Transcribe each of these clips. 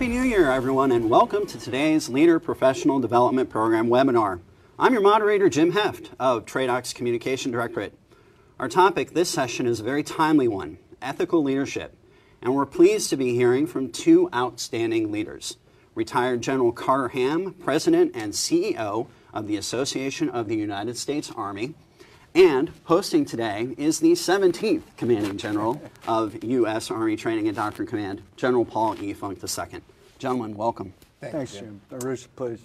Happy New Year, everyone, and welcome to today's Leader Professional Development Program webinar. I'm your moderator, Jim Heft of TRADOC's Communication Directorate. Our topic this session is a very timely one ethical leadership, and we're pleased to be hearing from two outstanding leaders retired General Carter Ham, President and CEO of the Association of the United States Army. And hosting today is the 17th Commanding General of U.S. Army Training and Doctrine Command, General Paul E. Funk II. Gentlemen, welcome. Thanks, Thanks Jim. I really pleased.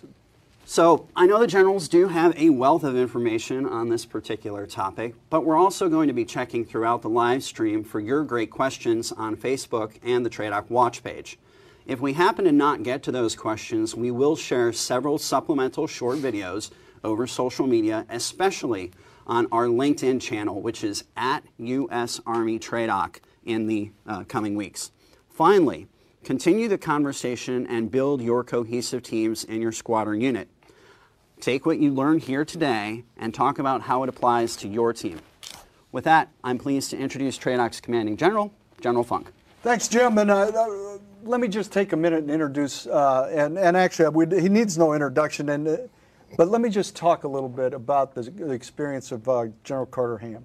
So, I know the generals do have a wealth of information on this particular topic, but we're also going to be checking throughout the live stream for your great questions on Facebook and the TRADOC watch page. If we happen to not get to those questions, we will share several supplemental short videos over social media, especially on our LinkedIn channel, which is at U.S. Army TRADOC in the uh, coming weeks. Finally, continue the conversation and build your cohesive teams in your squadron unit. Take what you learned here today and talk about how it applies to your team. With that, I'm pleased to introduce TRADOC's Commanding General, General Funk. Thanks, Jim. And uh, uh, let me just take a minute and introduce, uh, and, and actually, he needs no introduction. And uh, but let me just talk a little bit about the, the experience of uh, General Carter Ham.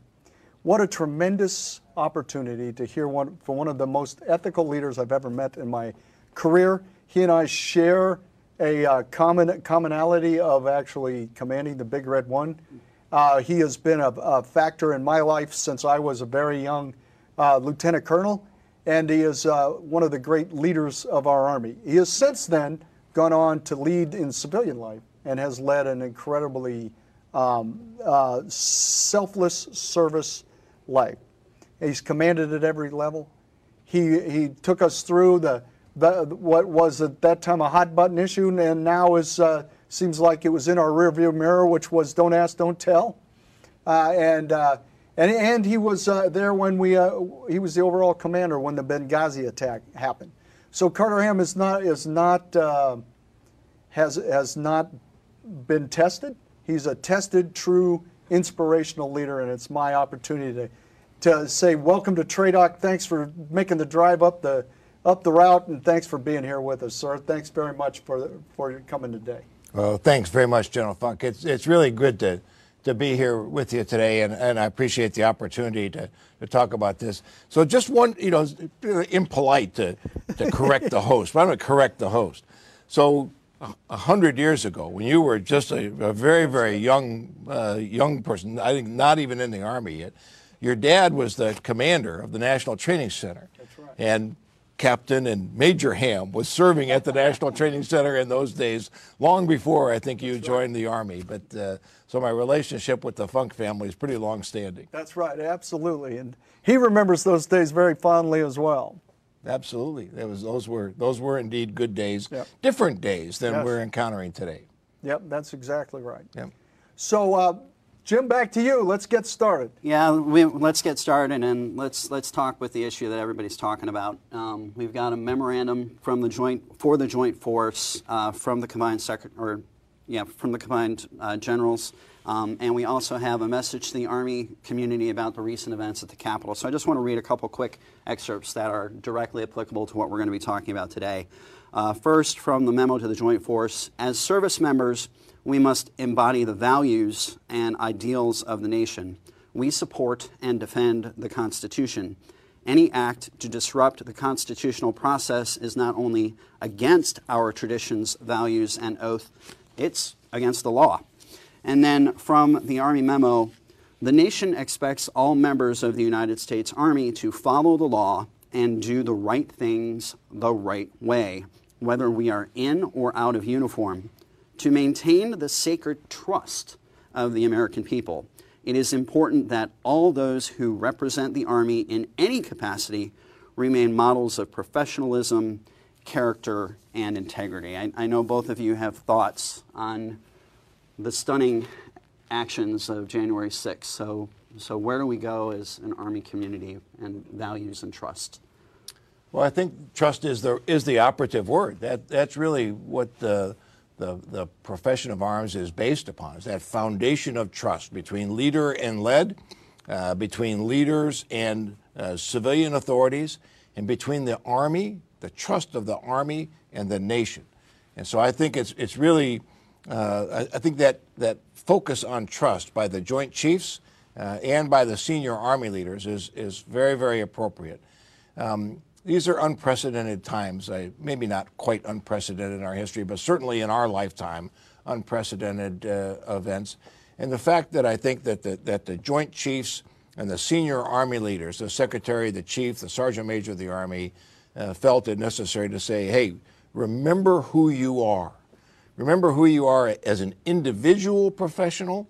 What a tremendous opportunity to hear one from one of the most ethical leaders I've ever met in my career. He and I share a uh, common commonality of actually commanding the Big Red One. Uh, he has been a, a, factor in my life since I was a very young uh, lieutenant colonel, and he is uh, one of the great leaders of our Army. He has since then gone on to lead in civilian life and has led an incredibly um, uh, selfless service life. He's commanded at every level. He, he took us through the, the what was at that time a hot button issue and now is uh, seems like it was in our rearview mirror, which was don't ask, don't tell. Uh, and, uh, and, and he was uh, there when we, uh, he was the overall commander when the Benghazi attack happened. So Carter Ham is not, is not, has, has not been tested. He's a tested, true, inspirational leader, and it's my opportunity to, to say welcome to TRADOC. Thanks for making the drive up the up the route, and thanks for being here with us, sir. Thanks very much for for coming today. Well, thanks very much, General Funk. It's it's really good to to be here with you today, and, and I appreciate the opportunity to, to talk about this. So, just one, you know, impolite to, to correct the host, but I'm going to correct the host. So, a hundred years ago, when you were just a, a very, very young, uh, young person, I think not even in the army yet, your dad was the commander of the National Training Center. That's right. And Captain and Major Ham was serving at the National Training Center in those days, long before I think you joined the Army. But uh, so my relationship with the Funk family is pretty long standing. That's right, absolutely. And he remembers those days very fondly as well. Absolutely. That was those were those were indeed good days, yep. different days than yes. we're encountering today. Yep, that's exactly right. Yep. So, uh, Jim, back to you. Let's get started. Yeah, we, let's get started and let's let's talk with the issue that everybody's talking about. Um, we've got a memorandum from the joint for the Joint Force uh, from the combined secret or yeah from the combined uh, generals um, and we also have a message to the Army community about the recent events at the Capitol. So I just want to read a couple quick excerpts that are directly applicable to what we're going to be talking about today. Uh, first, from the memo to the Joint Force As service members, we must embody the values and ideals of the nation. We support and defend the Constitution. Any act to disrupt the constitutional process is not only against our traditions, values, and oath, it's against the law. And then from the Army memo, the nation expects all members of the United States Army to follow the law and do the right things the right way, whether we are in or out of uniform. To maintain the sacred trust of the American people, it is important that all those who represent the Army in any capacity remain models of professionalism, character, and integrity. I, I know both of you have thoughts on the stunning actions of January 6th. So, so where do we go as an Army community and values and trust? Well, I think trust is the is the operative word. That that's really what the the, the profession of arms is based upon. Is that foundation of trust between leader and led, uh, between leaders and uh, civilian authorities, and between the Army the trust of the Army and the nation. And so I think it's, it's really, I, I think that, that focus on trust by the Joint Chiefs uh, and by the senior Army leaders is, is very, very appropriate. Um, these are unprecedented times. I, maybe not quite unprecedented in our history, but certainly in our lifetime, unprecedented uh, events. And the fact that I think that the, that the Joint Chiefs and the senior Army leaders, the Secretary, the Chief, the Sergeant Major of the Army, uh, felt it necessary to say, hey, remember who you are. Remember who you are as an individual professional.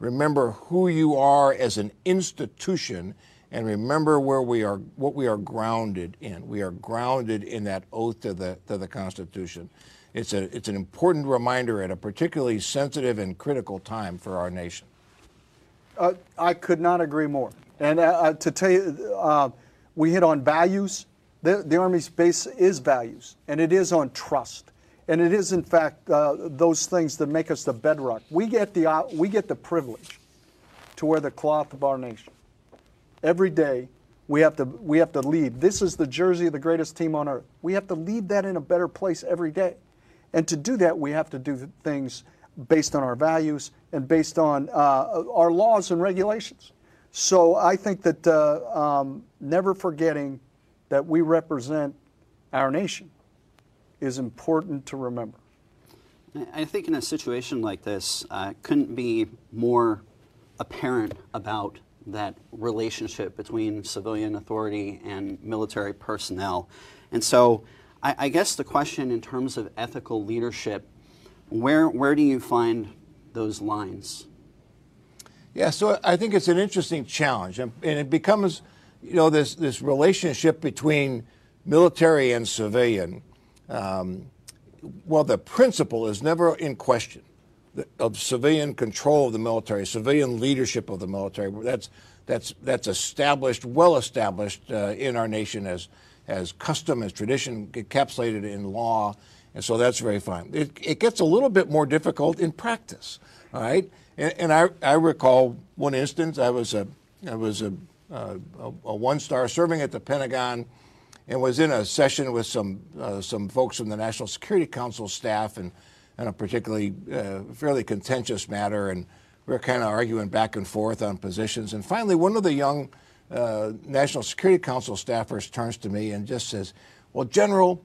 Remember who you are as an institution and remember where we are, what we are grounded in. We are grounded in that oath to the, to the Constitution. It's, a, it's an important reminder at a particularly sensitive and critical time for our nation. Uh, I could not agree more. And uh, uh, to tell you, uh, we hit on values. The, the Army's base is values, and it is on trust. And it is, in fact, uh, those things that make us the bedrock. We get the, uh, we get the privilege to wear the cloth of our nation. Every day, we have, to, we have to lead. This is the jersey of the greatest team on earth. We have to lead that in a better place every day. And to do that, we have to do things based on our values and based on uh, our laws and regulations. So I think that uh, um, never forgetting that we represent our nation is important to remember. I think in a situation like this, uh, couldn't be more apparent about that relationship between civilian authority and military personnel. And so I, I, guess the question in terms of ethical leadership, where, where do you find those lines? Yeah, so I think it's an interesting challenge. And, and it becomes, you know, this, this relationship between military and civilian. Um, well, the principle is never in question of civilian control of the military, civilian leadership of the military. That's that's that's established, well established uh, in our nation as as custom, as tradition, encapsulated in law, and so that's very fine. It, it gets a little bit more difficult in practice, all right. And, and I I recall one instance. I was a I was a, a, a one star serving at the Pentagon and was in a session with some uh, some folks from the National Security Council staff and on a particularly uh, fairly contentious matter, and we were kind of arguing back and forth on positions. And finally, one of the young uh, National Security Council staffers turns to me and just says, "Well, General,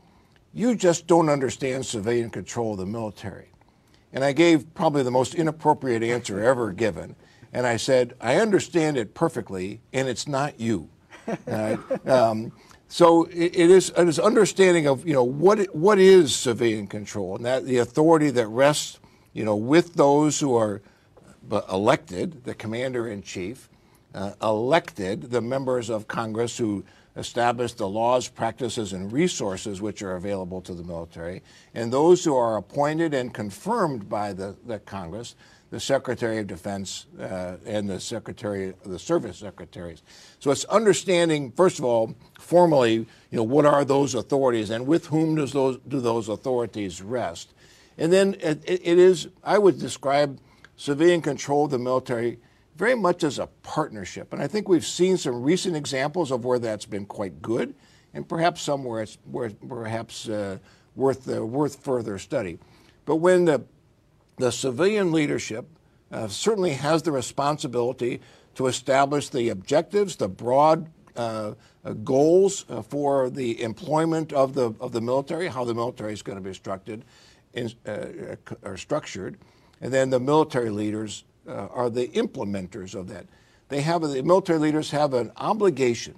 you just don't understand civilian control of the military." And I gave probably the most inappropriate answer ever given. And I said, I understand it perfectly, and it's not you. um, so it, it is understanding of you know what what is civilian control and that the authority that rests you know with those who are elected, the commander in chief, uh, elected the members of Congress who establish the laws, practices, and resources which are available to the military, and those who are appointed and confirmed by the, the Congress the Secretary of Defense uh, and the Secretary, the Service Secretaries. So it's understanding, first of all, formally, you know, what are those authorities and with whom does those do those authorities rest, and then it, it is, I would describe civilian control of the military very much as a partnership, and I think we've seen some recent examples of where that's been quite good, and perhaps somewhere it's where perhaps uh, worth uh, worth further study. But when the the civilian leadership uh, certainly has the responsibility to establish the objectives, the broad uh, uh, goals uh, for the employment of the of the military, how the military is going to be structured, in, uh, or structured, and then the military leaders are the implementers of that. They have the military leaders have an obligation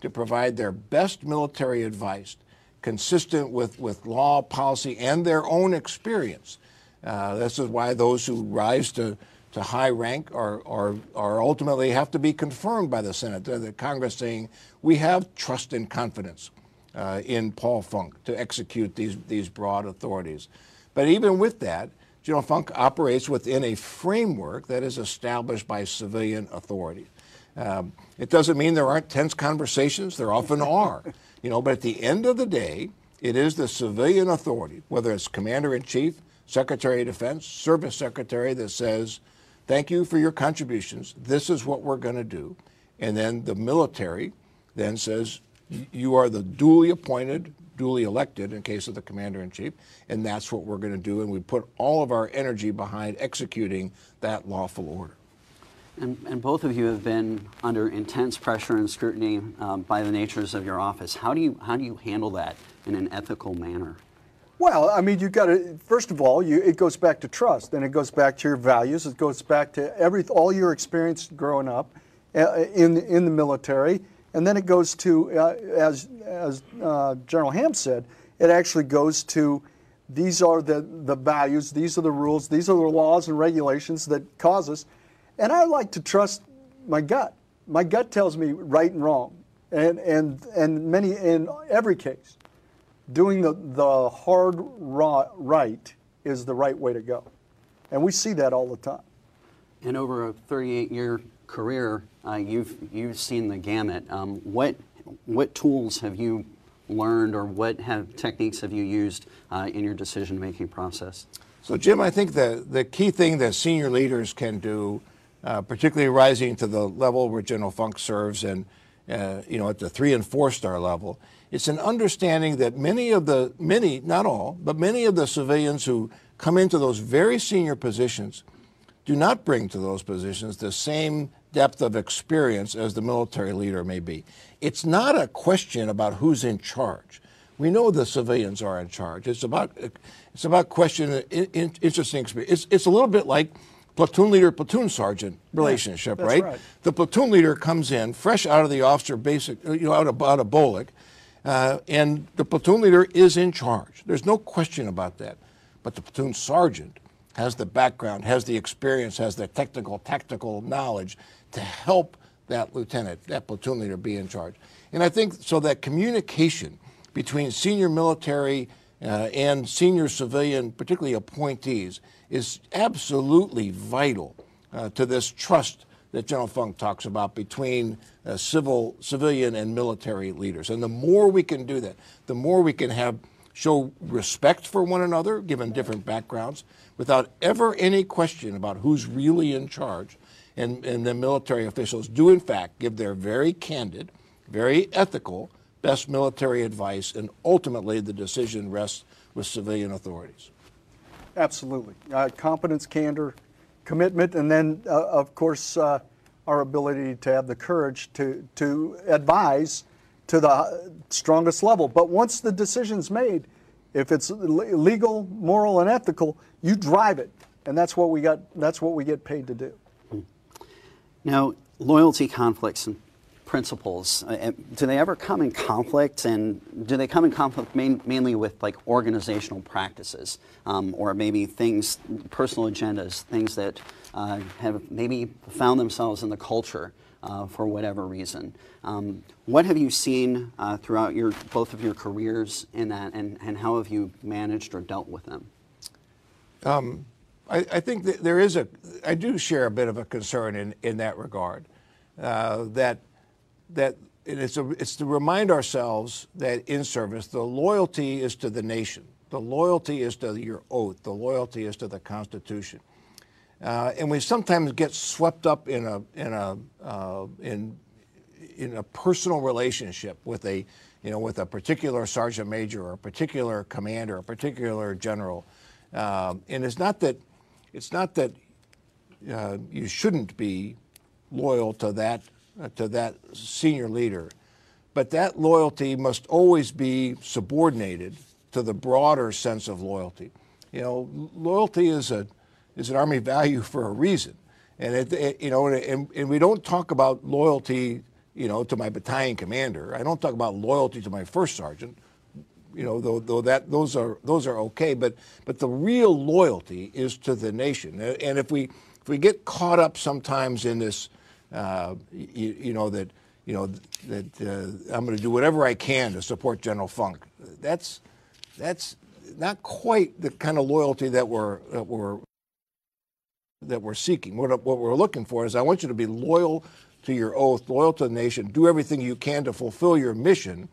to provide their best military advice, consistent with with law, policy, and their own experience. Uh, this is why those who rise to, to high rank are, are, are ultimately have to be confirmed by the Senate, uh, the Congress saying, we have trust and confidence uh, in Paul Funk to execute these, these broad authorities. But even with that, General Funk operates within a framework that is established by civilian authority. Um, it doesn't mean there aren't tense conversations, there often are. You know, but at the end of the day, it is the civilian authority, whether it's commander in chief, Secretary of Defense, Service Secretary that says, thank you for your contributions. This is what we're going to do. And then the military then says, you are the duly appointed, duly elected in case of the commander in chief, and that's what we're going to do. And we put all of our energy behind executing that lawful order. And, and both of you have been under intense pressure and scrutiny um, by the natures of your office. How do you how do you handle that in an ethical manner? Well, I mean, you got to first of all, you, it goes back to trust, and it goes back to your values. It goes back to every all your experience growing up uh, in in the military, and then it goes to uh, as as uh, General Ham said, it actually goes to these are the the values, these are the rules, these are the laws and regulations that cause us, and I like to trust my gut. My gut tells me right and wrong, and and and many in every case doing the, the hard ri- right is the right way to go. And we see that all the time. And over a 38-year career, uh, you've you've seen the gamut. Um, what what tools have you learned, or what have techniques have you used uh, in your decision-making process? So, Jim, I think the, the key thing that senior leaders can do, uh, particularly rising to the level where General Funk serves and, uh, you know, at the three and four star level, it's an understanding that many of the, many, not all, but many of the civilians who come into those very senior positions do not bring to those positions the same depth of experience as the military leader may be. It's not a question about who's in charge. We know the civilians are in charge. It's about it's about question in, in, interesting experience. It's, it's a little bit like platoon leader platoon sergeant relationship, that's right? right. The platoon leader comes in fresh out of the officer basic, you know, out of, out of BOLC, uh, and the platoon leader is in charge. There's no question about that. But the platoon sergeant has the background, has the experience, has the technical, tactical knowledge to help that lieutenant, that platoon leader be in charge. And I think so that communication between senior military uh, and senior civilian, particularly appointees, is absolutely vital uh, to this trust that General Funk talks about between uh, civil, civilian, and military leaders. And the more we can do that, the more we can have show respect for one another, given different backgrounds, without ever any question about who's really in charge. And, and the military officials do, in fact, give their very candid, very ethical, best military advice, and ultimately the decision rests with civilian authorities. Absolutely. Uh, competence, candor, commitment, and then, uh, of course, uh, our ability to have the courage to, to advise to the strongest level. But once the decision's made, if it's legal, moral, and ethical, you drive it, and that's what we got. That's what we get paid to do. Now, loyalty conflicts and principles, uh, uh, do they ever come in conflict? And do they come in conflict main, mainly with like organizational practices um, or maybe things, personal agendas, things that uh, have maybe found themselves in the culture uh, for whatever reason? Um, what have you seen uh, throughout your, both of your careers in that, and, and how have you managed or dealt with them? I, I think there is a, I do share a bit of a concern in, in that regard. Uh, that that it's, a, it's to remind ourselves that in service, the loyalty is to the nation, the loyalty is to your oath, the loyalty is to the Constitution. Uh, and we sometimes get swept up in a, in a, uh, in, in a personal relationship with a, you know, with a particular sergeant major or a particular commander, or a particular general. Um, and it's not that, it's not that uh, you shouldn't be loyal to that Uh, to that senior leader, but that loyalty must always be subordinated to the broader sense of loyalty. You know, loyalty is a is an army value for a reason, and it, it you know, and, and we don't talk about loyalty, you know, to my battalion commander. I don't talk about loyalty to my first sergeant you know, though, though that those are those are okay, but but the real loyalty is to the nation. And if we if we get caught up sometimes in this, uh, you, you, know that you know that uh, I'm going to do whatever I can to support General Funk, that's that's not quite the kind of loyalty that we're that we're that we're seeking. What, what we're looking for is I want you to be loyal to your oath, loyal to the nation, do everything you can to fulfill your mission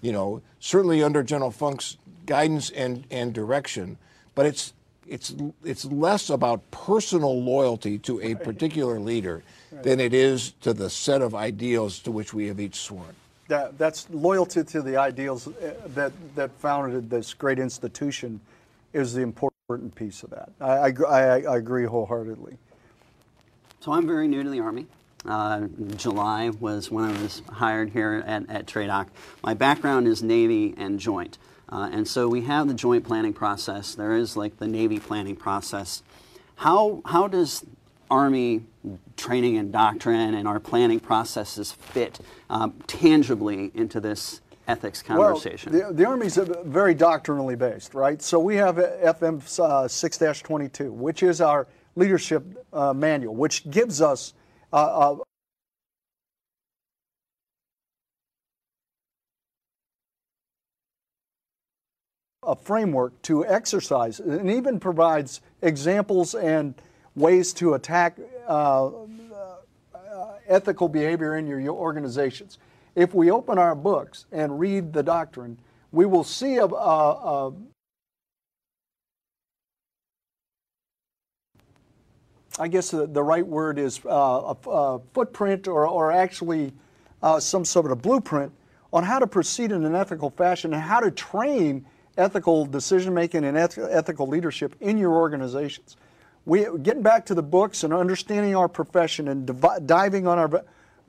you know, certainly under General Funk's guidance and, and direction, but it's it's it's less about personal loyalty to a particular leader than it is to the set of ideals to which we have each sworn. That, that's loyalty to the ideals uh, that, that founded this great institution is the important piece of that. I, I, I, I agree wholeheartedly. So I'm very new to the Army. Uh, July was when I was hired here at, at TRADOC. My background is Navy and joint. Uh, and so we have the joint planning process. There is like the Navy planning process. How, how does Army training and doctrine and our planning processes fit um, tangibly into this ethics conversation? Well, the, the Army's very doctrinally based, right? So we have FM uh, 6 22, which is our leadership uh, manual, which gives us uh, uh, a framework to exercise and even provides examples and ways to attack uh, uh, ethical behavior in your, your, organizations. If we open our books and read the doctrine, we will see a, a, a I guess the, the right word is uh, a, a, footprint or, or actually uh, some sort of blueprint on how to proceed in an ethical fashion and how to train ethical decision making and eth- ethical leadership in your organizations. We getting back to the books and understanding our profession and div- diving on our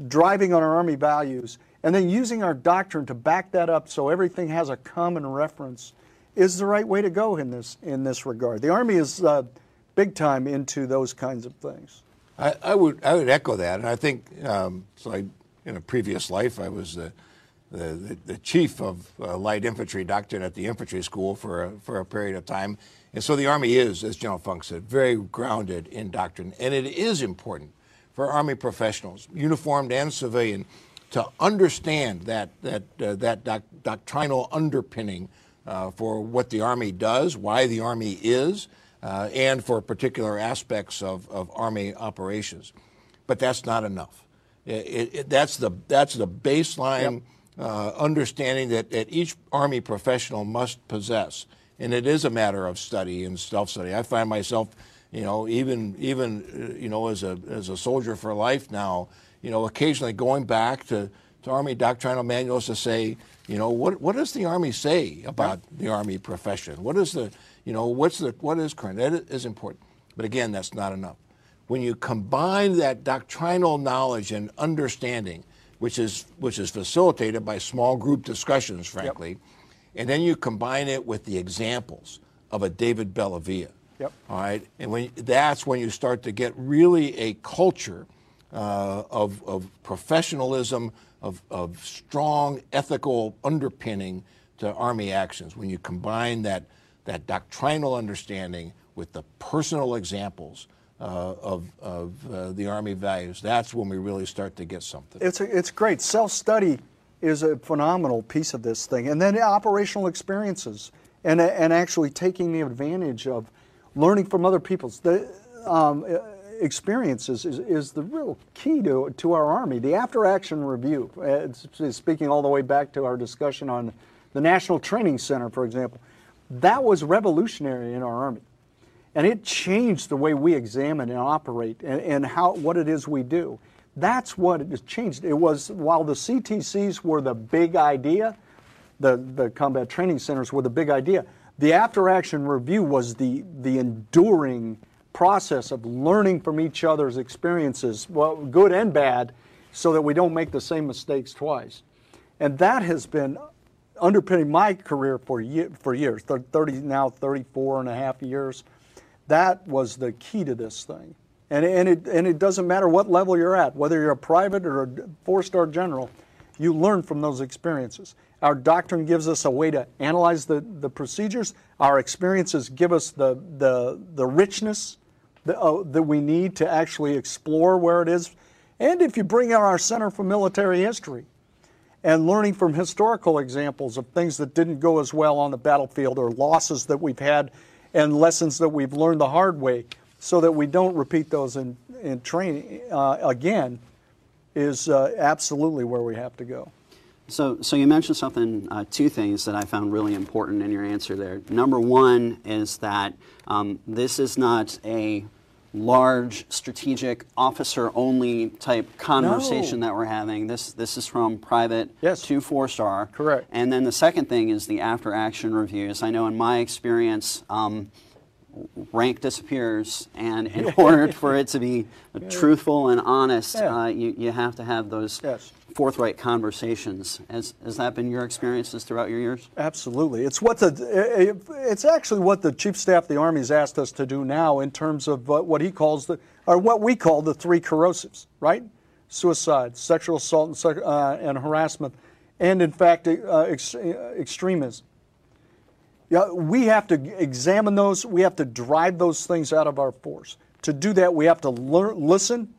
driving on our army values and then using our doctrine to back that up so everything has a common reference is the right way to go in this in this regard. The army is uh, big time into those kinds of things. I, I would I would echo that, and I think um, so. I, in a previous life, I was the the, the chief of uh, light infantry doctrine at the infantry school for a, for a period of time. And so the Army is, as General Funk said, very grounded in doctrine. And it is important for Army professionals, uniformed and civilian, to understand that, that, uh, that doc- doctrinal underpinning uh, for what the Army does, why the Army is, uh, and for particular aspects of, of Army operations. But that's not enough. It, it, that's, the, that's the baseline. Yep uh, understanding that, that each Army professional must possess. And it is a matter of study and self-study. I find myself, you know, even even uh, you know as a as a soldier for life now, you know, occasionally going back to, to Army doctrinal manuals to say, you know, what what does the Army say about the Army profession? What is the, you know, what's the what is current? That is important. But again, that's not enough. When you combine that doctrinal knowledge and understanding which is which is facilitated by small group discussions, frankly, yep. And then you combine it with the examples of a David Bellavia. Yep. All right, and when that's when you start to get really a culture uh, of of professionalism, of of strong ethical underpinning to Army actions. When you combine that that doctrinal understanding with the personal examples uh, of, of uh, the Army values. That's when we really start to get something. It's, a, it's great. Self study is a phenomenal piece of this thing. And then operational experiences and, and actually taking the advantage of learning from other people's the, um, experiences is, is the real key to, to our Army. The after action review, uh, speaking all the way back to our discussion on the National Training Center, for example, that was revolutionary in our Army and it changed the way we examine and operate and, and how what it is we do. That's what it changed. It was while the CTCs were the big idea, the, the combat training centers were the big idea. The after action review was the, the enduring process of learning from each other's experiences, well, good and bad, so that we don't make the same mistakes twice. And that has been underpinning my career for, year, for years, 30, now 34 and a half years. That was the key to this thing. And, and, it, and it doesn't matter what level you're at, whether you're a private or a four star general, you learn from those experiences. Our doctrine gives us a way to analyze the, the procedures. Our experiences give us the, the, the richness that, uh, that we need to actually explore where it is. And if you bring out our Center for Military History and learning from historical examples of things that didn't go as well on the battlefield or losses that we've had and lessons that we've learned the hard way so that we don't repeat those in, in training uh, again is uh, absolutely where we have to go. So, so you mentioned something, uh, two things that I found really important in your answer there. Number one is that um, this is not a large strategic officer only type conversation that we're having. This this is from private Yes. to four star. Correct. And then the second thing is the after action reviews. I know in my experience. Um, rank disappears, and in order for it to be truthful and honest, Yeah. uh, you, you have to have those Yes. forthright conversations. Has, has that been your experiences throughout your years? Absolutely. It's what the it's actually what the chief staff of the army has asked us to do now in terms of what he calls the or what we call the three corrosives, right? Suicide, sexual assault, and, uh, and harassment, and in fact, uh, ex- uh, extremism. Yeah, we have to examine those. We have to drive those things out of our force. To do that, we have to learn, listen,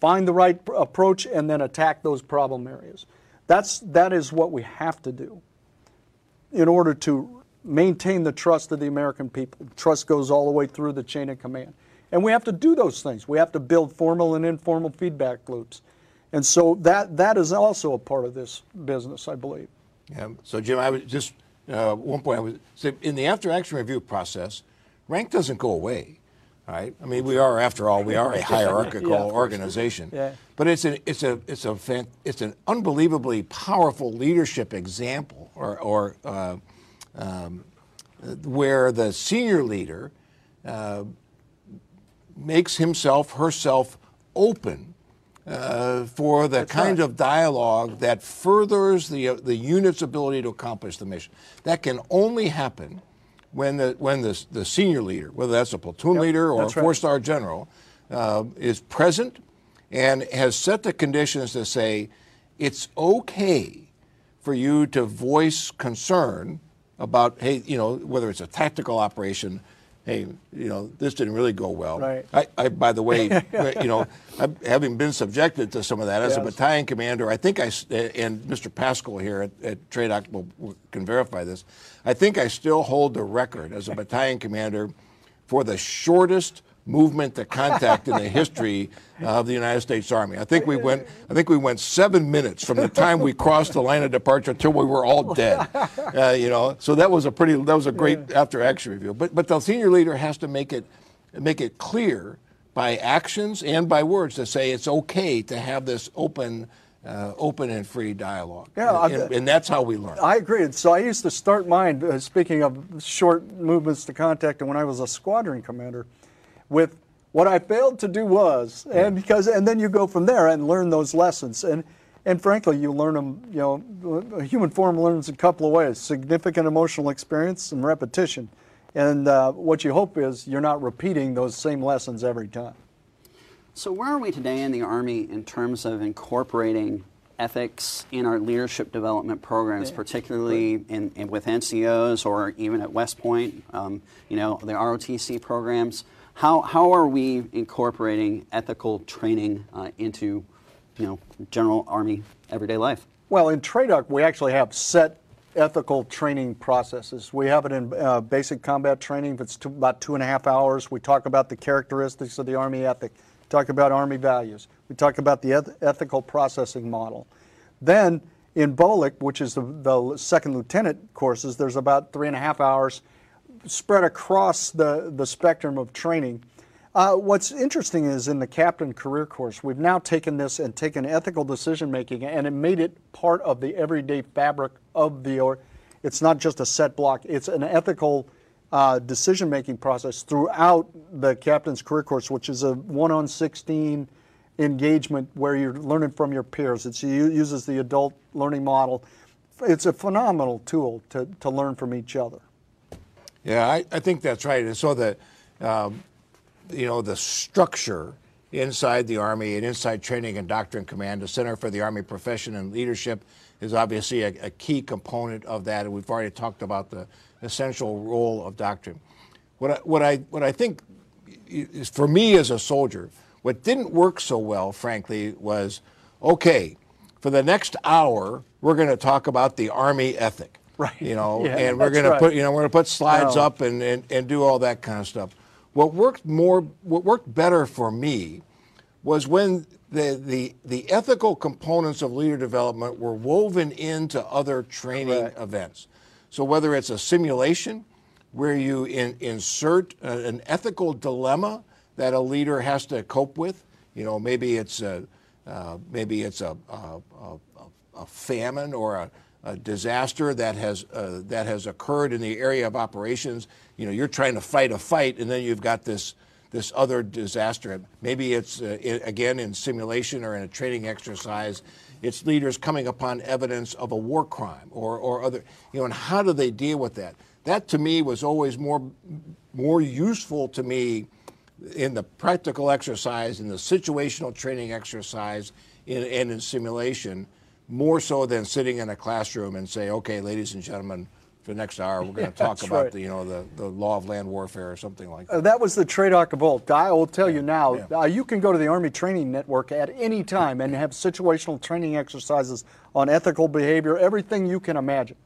find the right pr- approach, and then attack those problem areas. That's that is what we have to do in order to maintain the trust of the American people. Trust goes all the way through the chain of command. And we have to do those things. We have to build formal and informal feedback loops. And so that, that is also a part of this business, I believe. Yeah. So, Jim, I was just uh, one point. I was so in the after action review process, rank doesn't go away. Right? I mean, we are, after all, we are a hierarchical Yeah, organization. Yeah. But it's an it's a it's a fan, it's an unbelievably powerful leadership example, or or uh, um, where the senior leader uh, makes himself herself open uh, for the kind right. of dialogue that furthers the uh, the unit's ability to accomplish the mission. That can only happen when the when the, the senior leader, whether that's a platoon Yep, leader or a that's right. four star general, uh, is present and has set the conditions to say it's okay for you to voice concern about hey you know whether it's a tactical operation hey you know this didn't really go well Right. I, I by the way you know I, having been subjected to some of that as a battalion commander I think I, and Mr. Pascal here at, at TRADOC will, will- can verify this I think I still hold the record as a battalion commander for the shortest movement to contact in the history of the United States Army. I think we went I think we went 7 minutes from the time we crossed the line of departure until we were all dead. Uh, you know, so that was a pretty that was a great after action review. But but the senior leader has to make it make it clear by actions and by words to say it's okay to have this open uh, open and free dialogue. Yeah, I- and, and that's how we learn. I agree. So I used to start mine, uh, speaking of short movements to contact, and when I was a squadron commander, with what I failed to do was, and because, and then you go from there and learn those lessons. And, and frankly, you learn them, you know, a human form learns a couple of ways significant emotional experience and repetition. And uh, what you hope is you're not repeating those same lessons every time. So, where are we today in the Army in terms of incorporating ethics in our leadership development programs, particularly in, in with NCOs or even at West Point? Um, you know, the ROTC programs. How how are we incorporating ethical training uh, into, you know, general Army everyday life? Well, in TRADOC, we actually have set ethical training processes. We have it in uh, basic combat training. It's two, about two and a half hours. We talk about the characteristics of the Army ethic, talk about Army values. We talk about the eth- ethical processing model. Then in BOLC, which is the, the second lieutenant courses, there's about three and a half hours spread across the, the spectrum of training. Uh, what's interesting is in the captain career course, we've now taken this and taken ethical decision making and it made it part of the everyday fabric of the, or it's not just a set block, it's an ethical uh, decision making process throughout the captain's career course, which is a one on 16 engagement where you're learning from your peers. It uses the adult learning model. It's a phenomenal tool to, to learn from each other. Yeah, I, I think that's right. And so the, um, you know, the structure inside the Army and inside training and doctrine command, the Center for the Army Profession and Leadership is obviously a, a key component of that. And we've already talked about the essential role of doctrine. What I, what I, what I think is for me as a soldier, what didn't work so well, frankly, was okay, for the next hour, we're going to talk about the Army ethic. Right. You know, Yeah, and we're going to put, you know, we're going to put slides No. up and, and, and do all that kind of stuff. What worked more, what worked better for me was when the, the, the ethical components of leader development were woven into other training Correct. events. So whether it's a simulation where you in, insert an ethical dilemma that a leader has to cope with. You know, maybe it's a, uh, maybe it's a, a, a, a famine or a, a disaster that has uh, that has occurred in the area of operations. You know, you're trying to fight a fight, and then you've got this this other disaster. Maybe it's uh, i again in simulation or in a training exercise. It's leaders coming upon evidence of a war crime or or other. You know, and how do they deal with that? That to me was always more more useful to me in the practical exercise, in the situational training exercise, in, and in simulation, more so than sitting in a classroom and say, okay, ladies and gentlemen, for the next hour, we're going Yeah, to talk about right. the, you know, the, the law of land warfare or something like that. Uh, that was the trade-off of old. I will tell you now, Yeah. uh, you can go to the Army Training Network at any time and have situational training exercises on ethical behavior, everything you can imagine,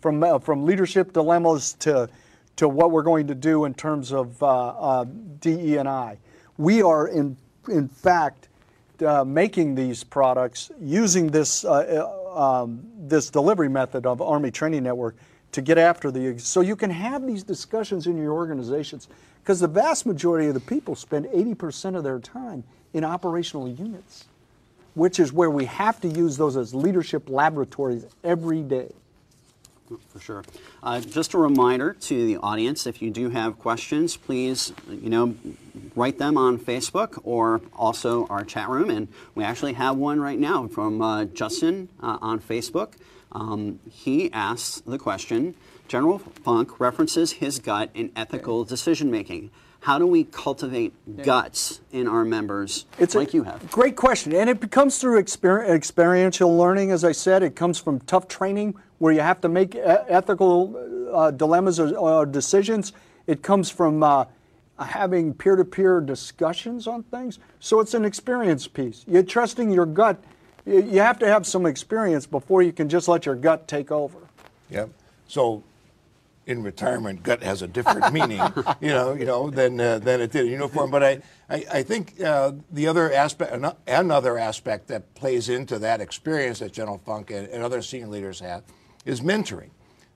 from uh, from leadership dilemmas to to what we're going to do in terms of uh, uh, DE and I. We are in in fact uh, making these products using this uh, uh, um, this delivery method of Army Training Network to get after the so you can have these discussions in your organizations because the vast majority of the people spend 80% of their time in operational units which is where we have to use those as leadership laboratories every day For sure. Uh, just a reminder to the audience, if you do have questions, please, you know, write them on Facebook or also our chat room. And we actually have one right now from uh, Justin uh, on Facebook. Um, he asks the question, General Funk references his gut in ethical decision making. How do we cultivate guts in our members it's like you have? Great question, and it comes through exper- experiential learning. As I said, it comes from tough training where you have to make ethical uh, dilemmas or, or decisions. It comes from uh, having peer-to-peer discussions on things. So it's an experience piece. You're trusting your gut. You you have to have some experience before you can just let your gut take over. Yep. So, in retirement, gut has a different meaning, you know, you know, than uh, than it did in uniform. But I, I, I think uh, the other aspect, another aspect that plays into that experience that General Funk and, and other senior leaders have, is mentoring,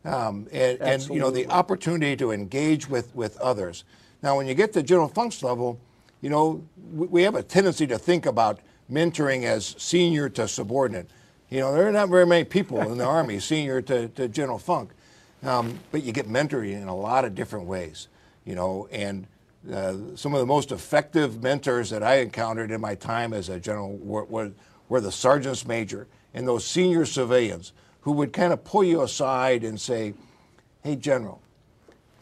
um, and, and you know the opportunity to engage with with others. Now, when you get to General Funk's level, you know, we, we have a tendency to think about mentoring as senior to subordinate. You know, there are not very many people in the Army, senior to, to General Funk. Um, but you get mentoring in a lot of different ways, you know, and uh, some of the most effective mentors that I encountered in my time as a general were, were, were the sergeants major and those senior civilians who would kind of pull you aside and say, hey, General,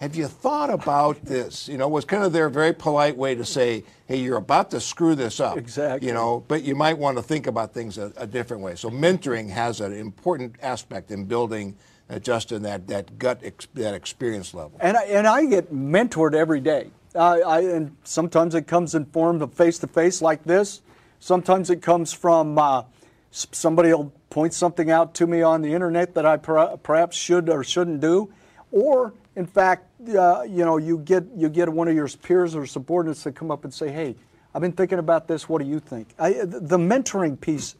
have you thought about this? You know, was kind of their very polite way to say, hey, you're about to screw this up. Exactly. You know, but you might want to think about things a, a different way. So mentoring has an important aspect in building, uh, Justin, that, that gut, ex- that experience level. And I, and I get mentored every day. I, I, and sometimes it comes in form of face to face like this. Sometimes it comes from uh, somebody will point something out to me on the internet that I per- perhaps should or shouldn't do, or in fact, uh, you know, you get you get one of your peers or subordinates to come up and say, "Hey, I've been thinking about this. What do you think?" I, the mentoring piece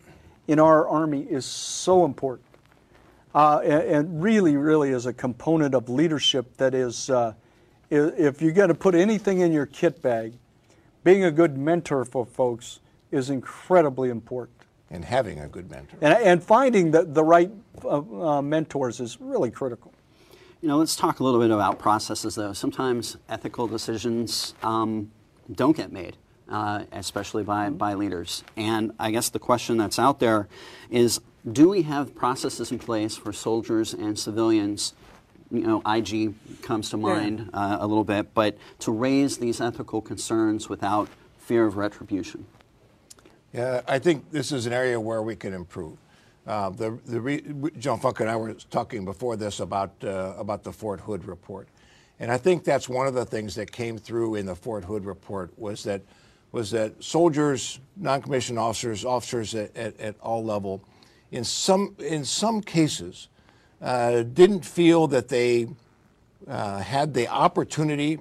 in our army is so important uh, and, and really, really is a component of leadership that is, uh, if you're going to put anything in your kit bag, being a good mentor for folks is incredibly important. And having a good mentor. And, and finding the, the right uh, uh, mentors is really critical. You know, let's talk a little bit about processes, though. Sometimes ethical decisions um, don't get made, uh, especially by, by leaders. And I guess the question that's out there is do we have processes in place for soldiers and civilians? You know, IG comes to mind uh, a little bit, but to raise these ethical concerns without fear of retribution. Yeah, I think this is an area where we can improve. Uh, the the re, John Funk and I were talking before this about uh, about the Fort Hood report, and I think that's one of the things that came through in the Fort Hood report was that was that soldiers, non-commissioned officers, officers at, at, at all level, in some in some cases, uh, didn't feel that they uh, had the opportunity,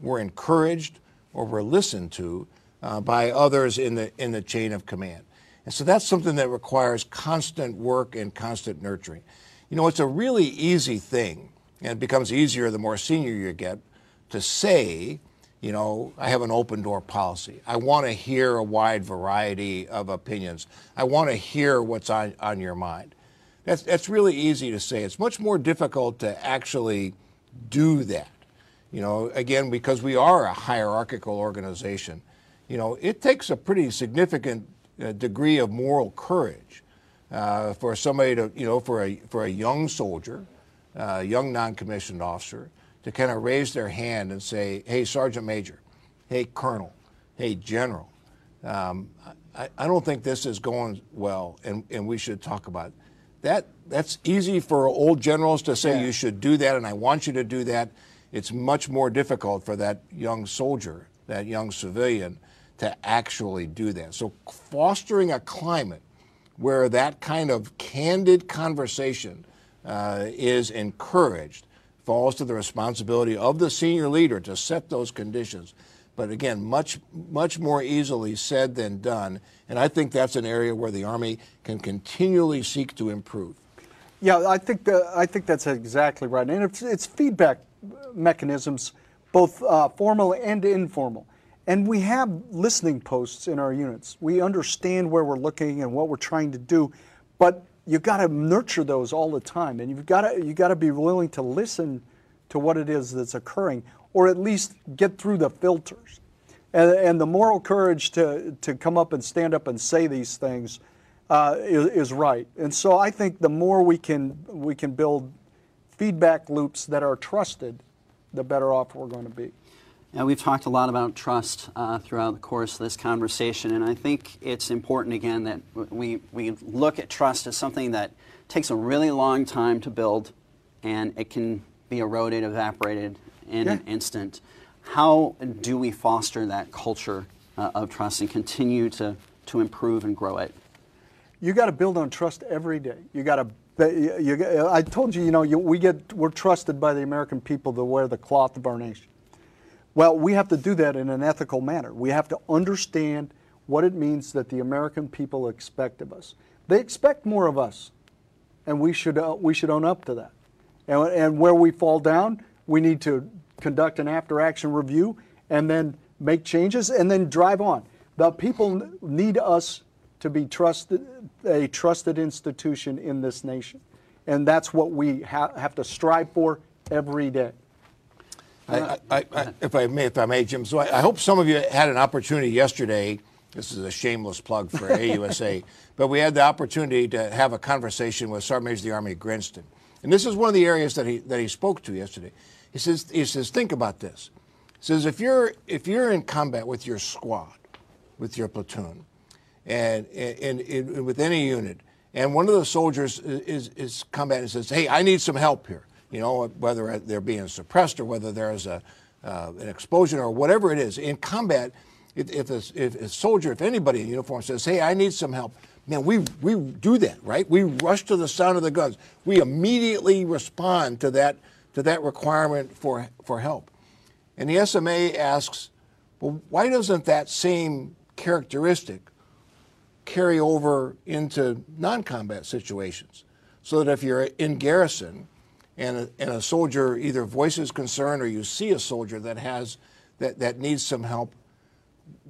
were encouraged, or were listened to uh, by others in the in the chain of command. And so that's something that requires constant work and constant nurturing. You know, it's a really easy thing, and it becomes easier the more senior you get, to say, You know, I have an open door policy. I want to hear a wide variety of opinions. I want to hear what's on, on your mind. That's, that's really easy to say. It's much more difficult to actually do that. You know, again, because we are a hierarchical organization, you know, it takes a pretty significant uh, degree of moral courage uh, for somebody to, you know, for a, for a young soldier, uh, young non commissioned officer, to kind of raise their hand and say, hey, Sergeant Major, hey, Colonel, hey, General, um, I, I don't think this is going well, and, and we should talk about it. That, that's easy for old generals to say Yeah. you should do that, and I want you to do that. It's much more difficult for that young soldier, that young civilian, to actually do that. So, fostering a climate where that kind of candid conversation uh, is encouraged falls to the responsibility of the senior leader to set those conditions. But again, much much more easily said than done, and I think that's an area where the Army can continually seek to improve. Yeah, I think that, I think that's exactly right, and it's, it's feedback mechanisms, both uh, formal and informal. And we have listening posts in our units. We understand where we're looking and what we're trying to do, but you've got to nurture those all the time, and you've got to you've got to be willing to listen to what it is that's occurring, or at least get through the filters. And, and the moral courage to, to come up and stand up and say these things uh, is, is right. And so I think the more we can, we can build feedback loops that are trusted, the better off we're going to be. Yeah, we've talked a lot about trust uh, throughout the course of this conversation, and I think it's important again that we, we look at trust as something that takes a really long time to build, and it can be eroded, evaporated in an instant. How do we foster that culture uh, of trust and continue to, to improve and grow it? You got to build on trust every day. You got to. You, you, I told you, you know, you, we get we're trusted by the American people to wear the cloth of our nation. Well, we have to do that in an ethical manner. We have to understand what it means that the American people expect of us. They expect more of us, and we should uh, we should own up to that. And, and where we fall down, we need to conduct an after-action review and then make changes and then drive on. The people need us to be trusted, a trusted institution in this nation, and that's what we ha- have to strive for every day. I, uh, I, I, if I may, if I may, Jim. So I, I hope some of you had an opportunity yesterday. This is a shameless plug for AUSA, but we had the opportunity to have a conversation with Sergeant Major of the Army Grinston, and this is one of the areas that he that he spoke to yesterday. He says he says think about this. He says if you're if you're in combat with your squad, with your platoon, and and, and with any unit, and one of the soldiers is is combat and says, "Hey, I need some help here." You know, whether they're being suppressed or whether there's a uh, an explosion or whatever it is in combat. If, if, a, if a soldier, if anybody in uniform says, "Hey, I need some help," man, we we do that, right? We rush to the sound of the guns. We immediately respond to that to that requirement for for help. And the SMA asks, well, why doesn't that same characteristic carry over into non-combat situations? So that if you're in garrison and a, and a soldier either voices concern or you see a soldier that has that, that needs some help,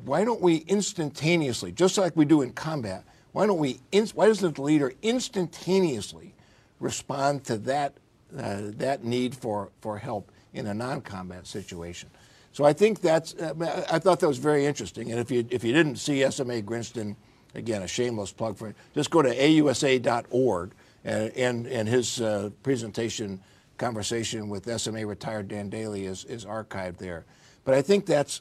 why don't we instantaneously, just like we do in combat, why don't we? Why doesn't the leader instantaneously respond to that uh, that need for for help in a non-combat situation? So I think that's. Uh, I thought that was very interesting. And if you if you didn't see SMA Grinston, again a shameless plug for it, just go to ausa.org and and, his uh, presentation conversation with SMA retired Dan Dailey is is archived there. But I think that's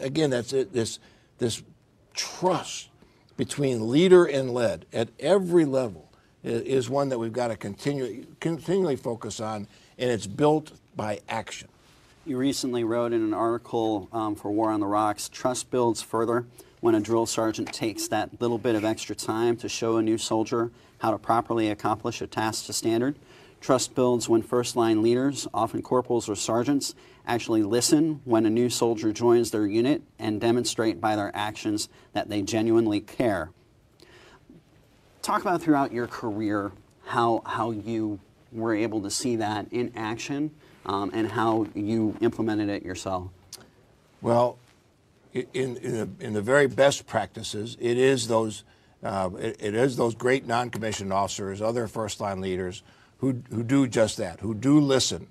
again that's it, this this trust between leader and led at every level is one that we've got to continue, continually focus on, and it's built by action. You recently wrote in an article um, for War on the Rocks trust builds further when a drill sergeant takes that little bit of extra time to show a new soldier how to properly accomplish a task to standard. Trust builds when first line leaders, often corporals or sergeants, actually listen when a new soldier joins their unit and demonstrate by their actions that they genuinely care. Talk about throughout your career how, how you were able to see that in action um, and how you implemented it yourself. Well, in, in, the, in the very best practices, it is those, uh, it, it is those great non-commissioned officers, other first-line leaders who, who do just that, who do listen,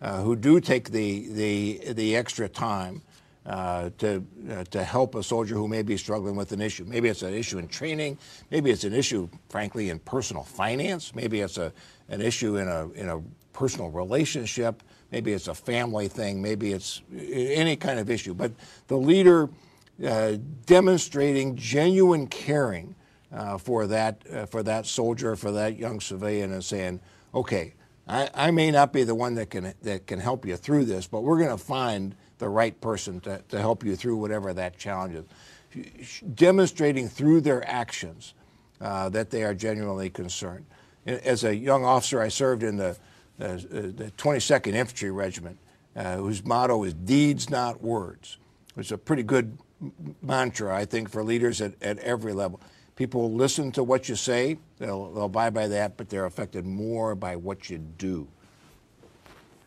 uh, who do take the, the, the extra time uh, to, uh, to help a soldier who may be struggling with an issue. Maybe it's an issue in training. Maybe it's an issue, frankly, in personal finance. Maybe it's a, an issue in a, in a personal relationship. Maybe it's a family thing. Maybe it's any kind of issue. But the leader uh, demonstrating genuine caring uh, for that uh, for that soldier, for that young civilian, and saying, "Okay, I, I may not be the one that can that can help you through this, but we're going to find the right person to, to help you through whatever that challenge is." Demonstrating through their actions uh, that they are genuinely concerned. As a young officer, I served in the the 22nd Infantry Regiment, uh, whose motto is "Deeds, not words." It's a pretty good mantra, I think, for leaders at, at every level. People listen to what you say, they'll, they'll abide by that, but they're affected more by what you do.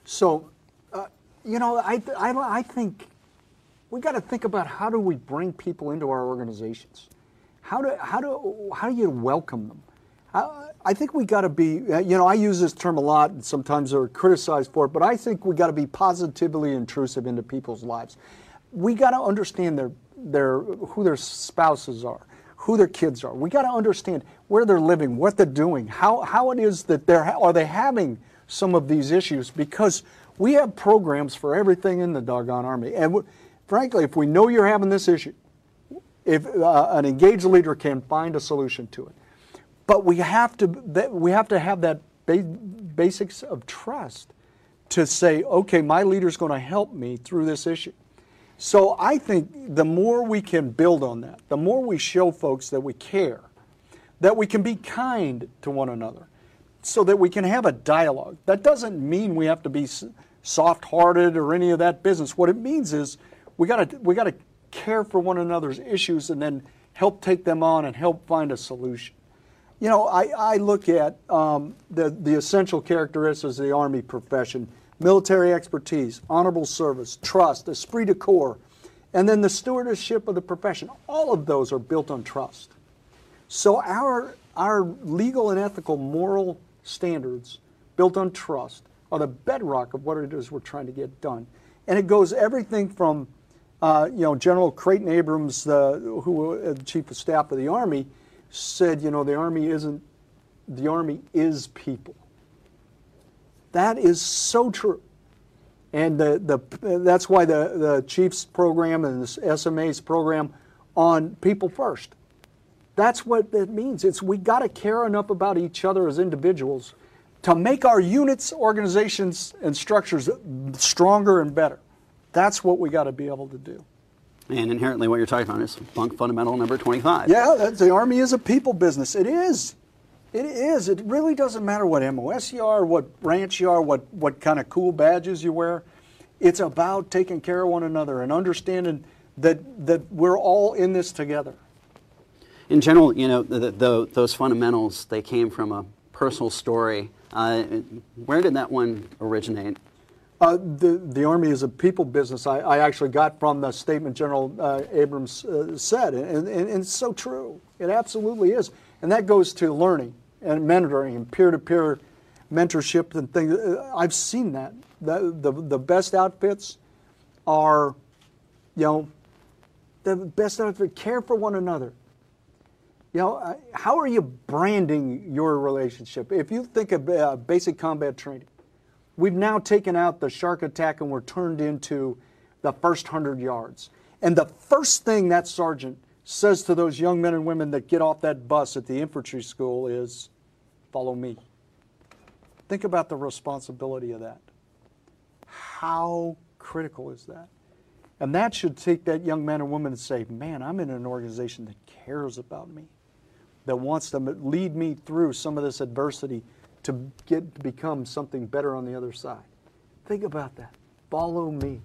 So, uh, you know, I, I, I think we got to think about how do we bring people into our organizations? How do, how do, how do you welcome them? I, I think we got to be, uh, you know, I use this term a lot and sometimes are criticized for it, but I think we got to be positively intrusive into people's lives. We got to understand their, their, who their spouses are, who their kids are. We got to understand where they're living, what they're doing, how, how it is that they're, are they having some of these issues because we have programs for everything in the doggone army. And w- frankly, if we know you're having this issue, if uh, an engaged leader can find a solution to it, but we have to we have to have that ba- basics of trust to say, okay, my leader's going to help me through this issue. So I think the more we can build on that, the more we show folks that we care, that we can be kind to one another, so that we can have a dialogue. That doesn't mean we have to be soft-hearted or any of that business. What it means is we got to we got to care for one another's issues and then help take them on and help find a solution. You know, I, I look at um, the, the essential characteristics of the Army profession military expertise, honorable service, trust, esprit de corps, and then the stewardship of the profession. All of those are built on trust. So our, our legal and ethical moral standards built on trust are the bedrock of what it is we're trying to get done. And it goes everything from, uh, you know, General Creighton Abrams, uh, who uh, the chief of staff of the Army, said, you know, the Army isn't, the Army is people. That is so true. And the, the, that's why the, the Chiefs program and the SMA's program on people first. That's what it means. It's we got to care enough about each other as individuals to make our units, organizations, and structures stronger and better. That's what we got to be able to do. And inherently, what you're talking about is Funk fundamental number 25. Yeah, that's, the Army is a people business. It is. It is. It really doesn't matter what MOS you are, what branch you are, what, what kind of cool badges you wear. It's about taking care of one another and understanding that, that we're all in this together. In general, you know, the, the, those fundamentals, they came from a personal story. Uh, where did that one originate? Uh, the, the Army is a people business. I, I actually got from the statement General uh, Abrams uh, said, and, and, and it's so true. It absolutely is. And that goes to learning and mentoring and peer to peer mentorship and things. Uh, I've seen that. The, the, the best outfits are, you know, the best outfit, care for one another. You know, uh, how are you branding your relationship? If you think of uh, basic combat training, we've now taken out the shark attack and we're turned into the first hundred yards. And the first thing that sergeant says to those young men and women that get off that bus at the infantry school is, follow me. Think about the responsibility of that. How critical is that? And that should take that young man or woman and say, man, I'm in an organization that cares about me, that wants to lead me through some of this adversity to get to become something better on the other side. Think about that. Follow me.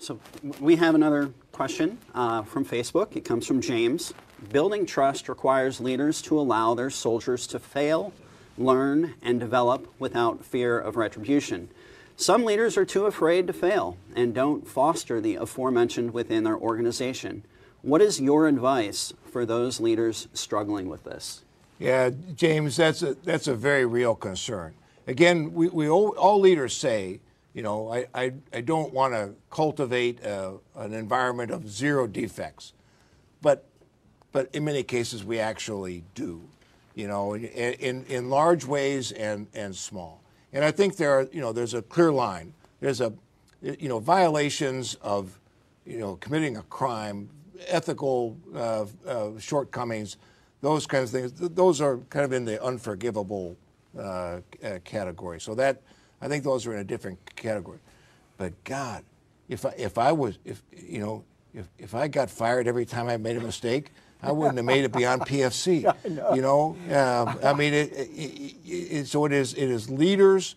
So we have another question uh, from Facebook. It comes from James. Building trust requires leaders to allow their soldiers to fail, learn, and develop without fear of retribution. Some leaders are too afraid to fail and don't foster the aforementioned within their organization. What is your advice for those leaders struggling with this? Yeah, James, that's a, that's a very real concern. Again, we, we all, all leaders say, you know, I, I, I don't want to cultivate a, an environment of zero defects. But, but in many cases, we actually do, you know, in, in, in large ways and, and small. And I think there are, you know, there's a clear line. There's a, you know, violations of, you know, committing a crime, ethical uh, uh, shortcomings, those kinds of things. th- Those are kind of in the unforgivable uh, uh, category. So that, I think those are in a different category. But God, if I, if I was, if you know, if, if I got fired every time I made a mistake, I wouldn't have made it beyond PFC. You know, um, I mean, it, it, it, it, so it is. It is leaders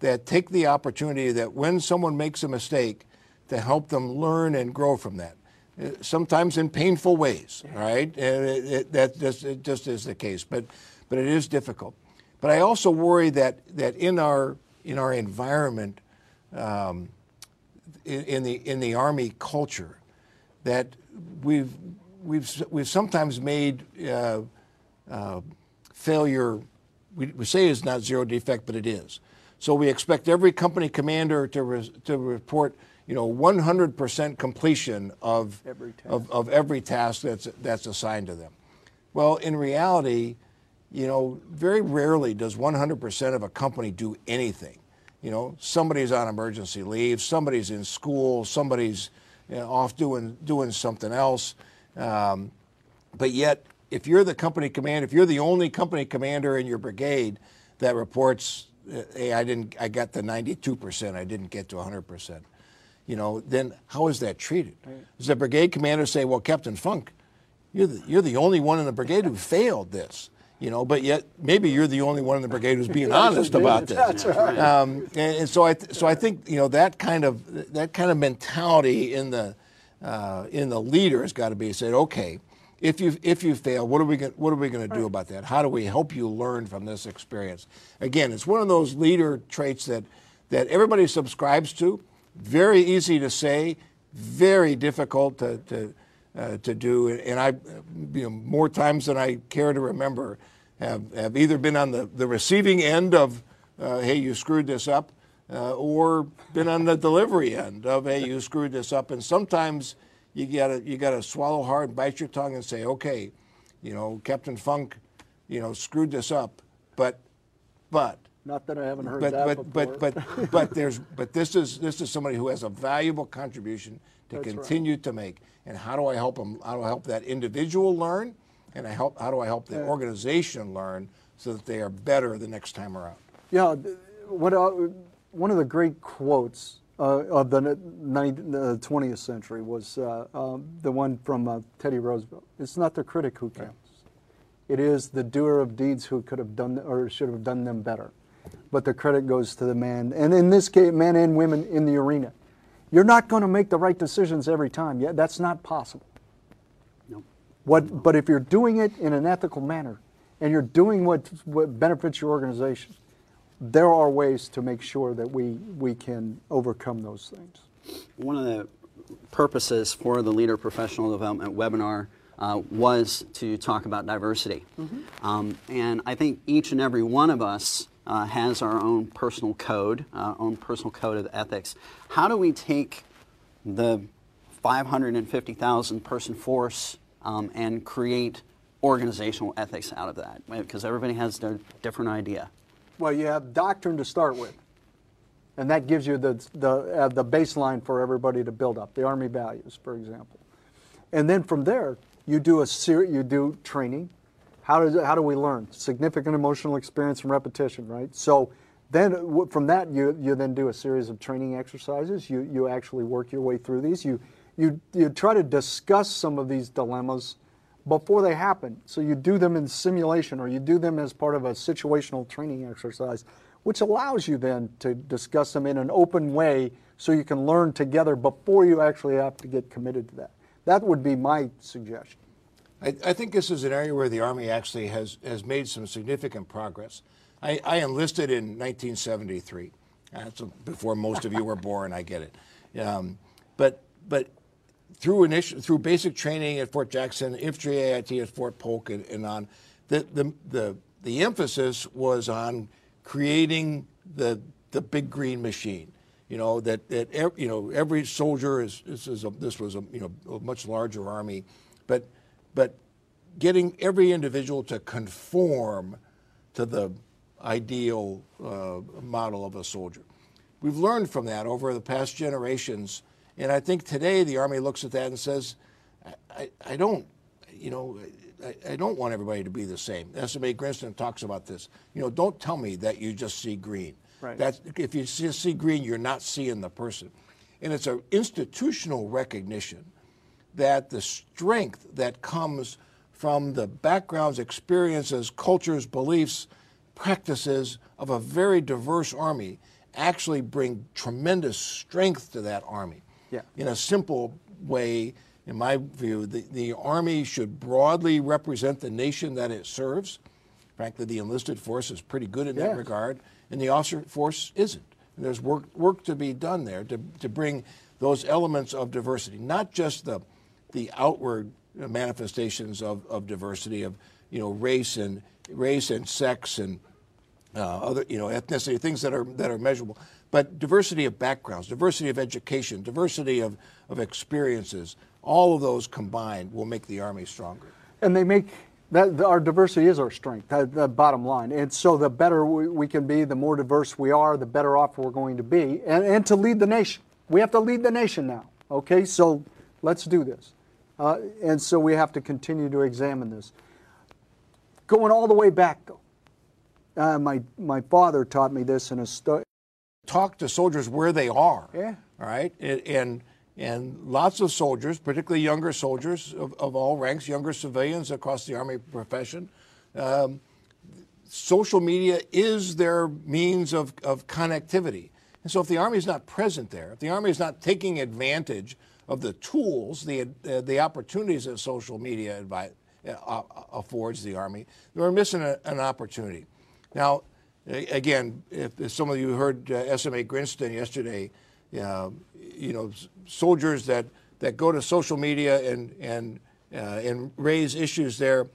that take the opportunity that when someone makes a mistake, to help them learn and grow from that. Uh, Sometimes in painful ways, right? And it, it, that just, it just is the case, but but it is difficult. But I also worry that that in our in our environment, um, in, in the in the army culture, that we've we've we've sometimes made uh, uh, failure. We, we say it's not zero defect, but it is. So we expect every company commander to re, to report, you know, 100% completion of Every task. of, of every task that's that's assigned to them. Well, in reality, you know, very rarely does 100% of a company do anything. You know, somebody's on emergency leave, somebody's in school, somebody's you know, off doing doing something else. Um, but yet, if you're the company commander, if you're the only company commander in your brigade that reports, uh, "Hey, I didn't, I got the 92%, I didn't get to 100%," you know, then how is that treated? Does the brigade commander say, "Well, Captain Funk, you're the, you're the only one in the brigade who failed this"? You know, but yet maybe you're the only one in the brigade who's being honest about this. That's right. Um, and, and so I, th- so I think you know that kind of that kind of mentality in the uh, in the leader has got to be said. Okay, if you if you fail, what are we going what are we going to do about that? How do we help you learn from this experience? Again, it's one of those leader traits that that everybody subscribes to. Very easy to say, very difficult to to, uh, to do. And I, you know, more times than I care to remember, have have either been on the, the receiving end of, uh, hey, you screwed this up, uh, or been on the delivery end of, hey, you screwed this up. And sometimes you gotta you gotta swallow hard, bite your tongue, and say, okay, you know, Captain Funk, you know, screwed this up, but, but Not that I haven't heard but that but, before. but but but there's but this is this is somebody who has a valuable contribution to That's right. continue to make. And how do I help them? How do I help that individual learn? And I help how do I help the organization learn so that they are better the next time around? Yeah, what, uh, one of the great quotes uh, of the, ni- the 20th century was uh, um, the one from uh, Teddy Roosevelt. It's not the critic who counts. It is the doer of deeds who could have done or should have done them better. But the credit goes to the man, and in this case, men and women in the arena. You're not going to make the right decisions every time. Yeah, that's not possible. What, but if you're doing it in an ethical manner and you're doing what, what benefits your organization, there are ways to make sure that we, we can overcome those things. One of the purposes for the Leader Professional Development webinar uh, was to talk about diversity. Um, and I think each and every one of us uh, has our own personal code, uh, own personal code of ethics. How do we take the 550,000 person force um, and create organizational ethics out of that? Because everybody has their different idea. Well, you have doctrine to start with, and that gives you the, the, uh, the baseline for everybody to build up, the Army values, for example. And then from there, you do a ser- you do training. How does how do we learn? Significant emotional experience and repetition, right? So then from that you you then do a series of training exercises. You you actually work your way through these. You you you try to discuss some of these dilemmas before they happen. So you do them in simulation or you do them as part of a situational training exercise, which allows you then to discuss them in an open way so you can learn together before you actually have to get committed to that. That would be my suggestion. I, I think this is an area where the Army actually has, has made some significant progress. I, I enlisted in 1973. That's before most of you were born. I get it. Um, but but through initial, through basic training at Fort Jackson, infantry AIT at Fort Polk, and, and on, the, the the the emphasis was on creating the the big green machine. You know that that you know every soldier is this is a, this was a you know a much larger army, but but getting every individual to conform to the ideal uh, model of a soldier. We've learned from that over the past generations, and I think today the Army looks at that and says, I, I, don't, you know, I, I, don't want everybody to be the same. SMA Grinston talks about this. You know, don't tell me that you just see green. Right. That's, if you just see green, you're not seeing the person. And it's an institutional recognition that the strength that comes from the backgrounds, experiences, cultures, beliefs, practices of a very diverse army actually bring tremendous strength to that army. Yeah. In a simple way, in my view, the, the army should broadly represent the nation that it serves. Frankly, the enlisted force is pretty good in that regard, and the officer force isn't. And there's work, work to be done there to, to bring those elements of diversity, not just the, the outward manifestations of, of diversity, of you know, race and race and sex and uh, other, you know, ethnicity, things that are that are measurable. But diversity of backgrounds, diversity of education, diversity of, of experiences, all of those combined will make the Army stronger. And they make that our diversity is our strength. The bottom line. And so the better we, we can be, the more diverse we are, the better off we're going to be, and, and to lead the nation. We have to lead the nation now. Okay, so let's do this. Uh, and so we have to continue to examine this. Going all the way back, though, uh, my my father taught me this in a talk to soldiers where they are. Yeah. All right. And and, and lots of soldiers, particularly younger soldiers of, of all ranks, younger civilians across the Army profession, um, social media is their means of, of connectivity. And so if the Army is not present there, if the Army is not taking advantage of the tools, the, uh, the opportunities that social media advi- uh, affords the Army, we're missing a, an opportunity. Now, again, if, if some of you heard uh, SMA Grinston yesterday, uh, you know, soldiers that, that go to social media and, and, uh, and raise issues there,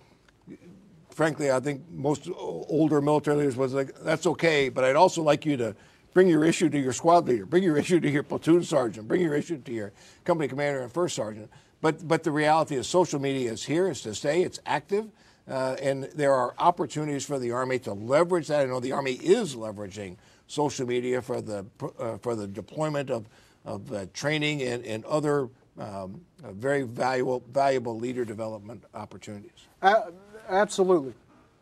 frankly, I think most older military leaders was like, that's okay, but I'd also like you to bring your issue to your squad leader, bring your issue to your platoon sergeant, bring your issue to your company commander and first sergeant. But, but the reality is social media is here, it's to stay, it's active, uh, and there are opportunities for the Army to leverage that. I know the Army is leveraging social media for the, uh, for the deployment of, of uh, training and, and other um, uh, very valuable, valuable leader development opportunities. Absolutely.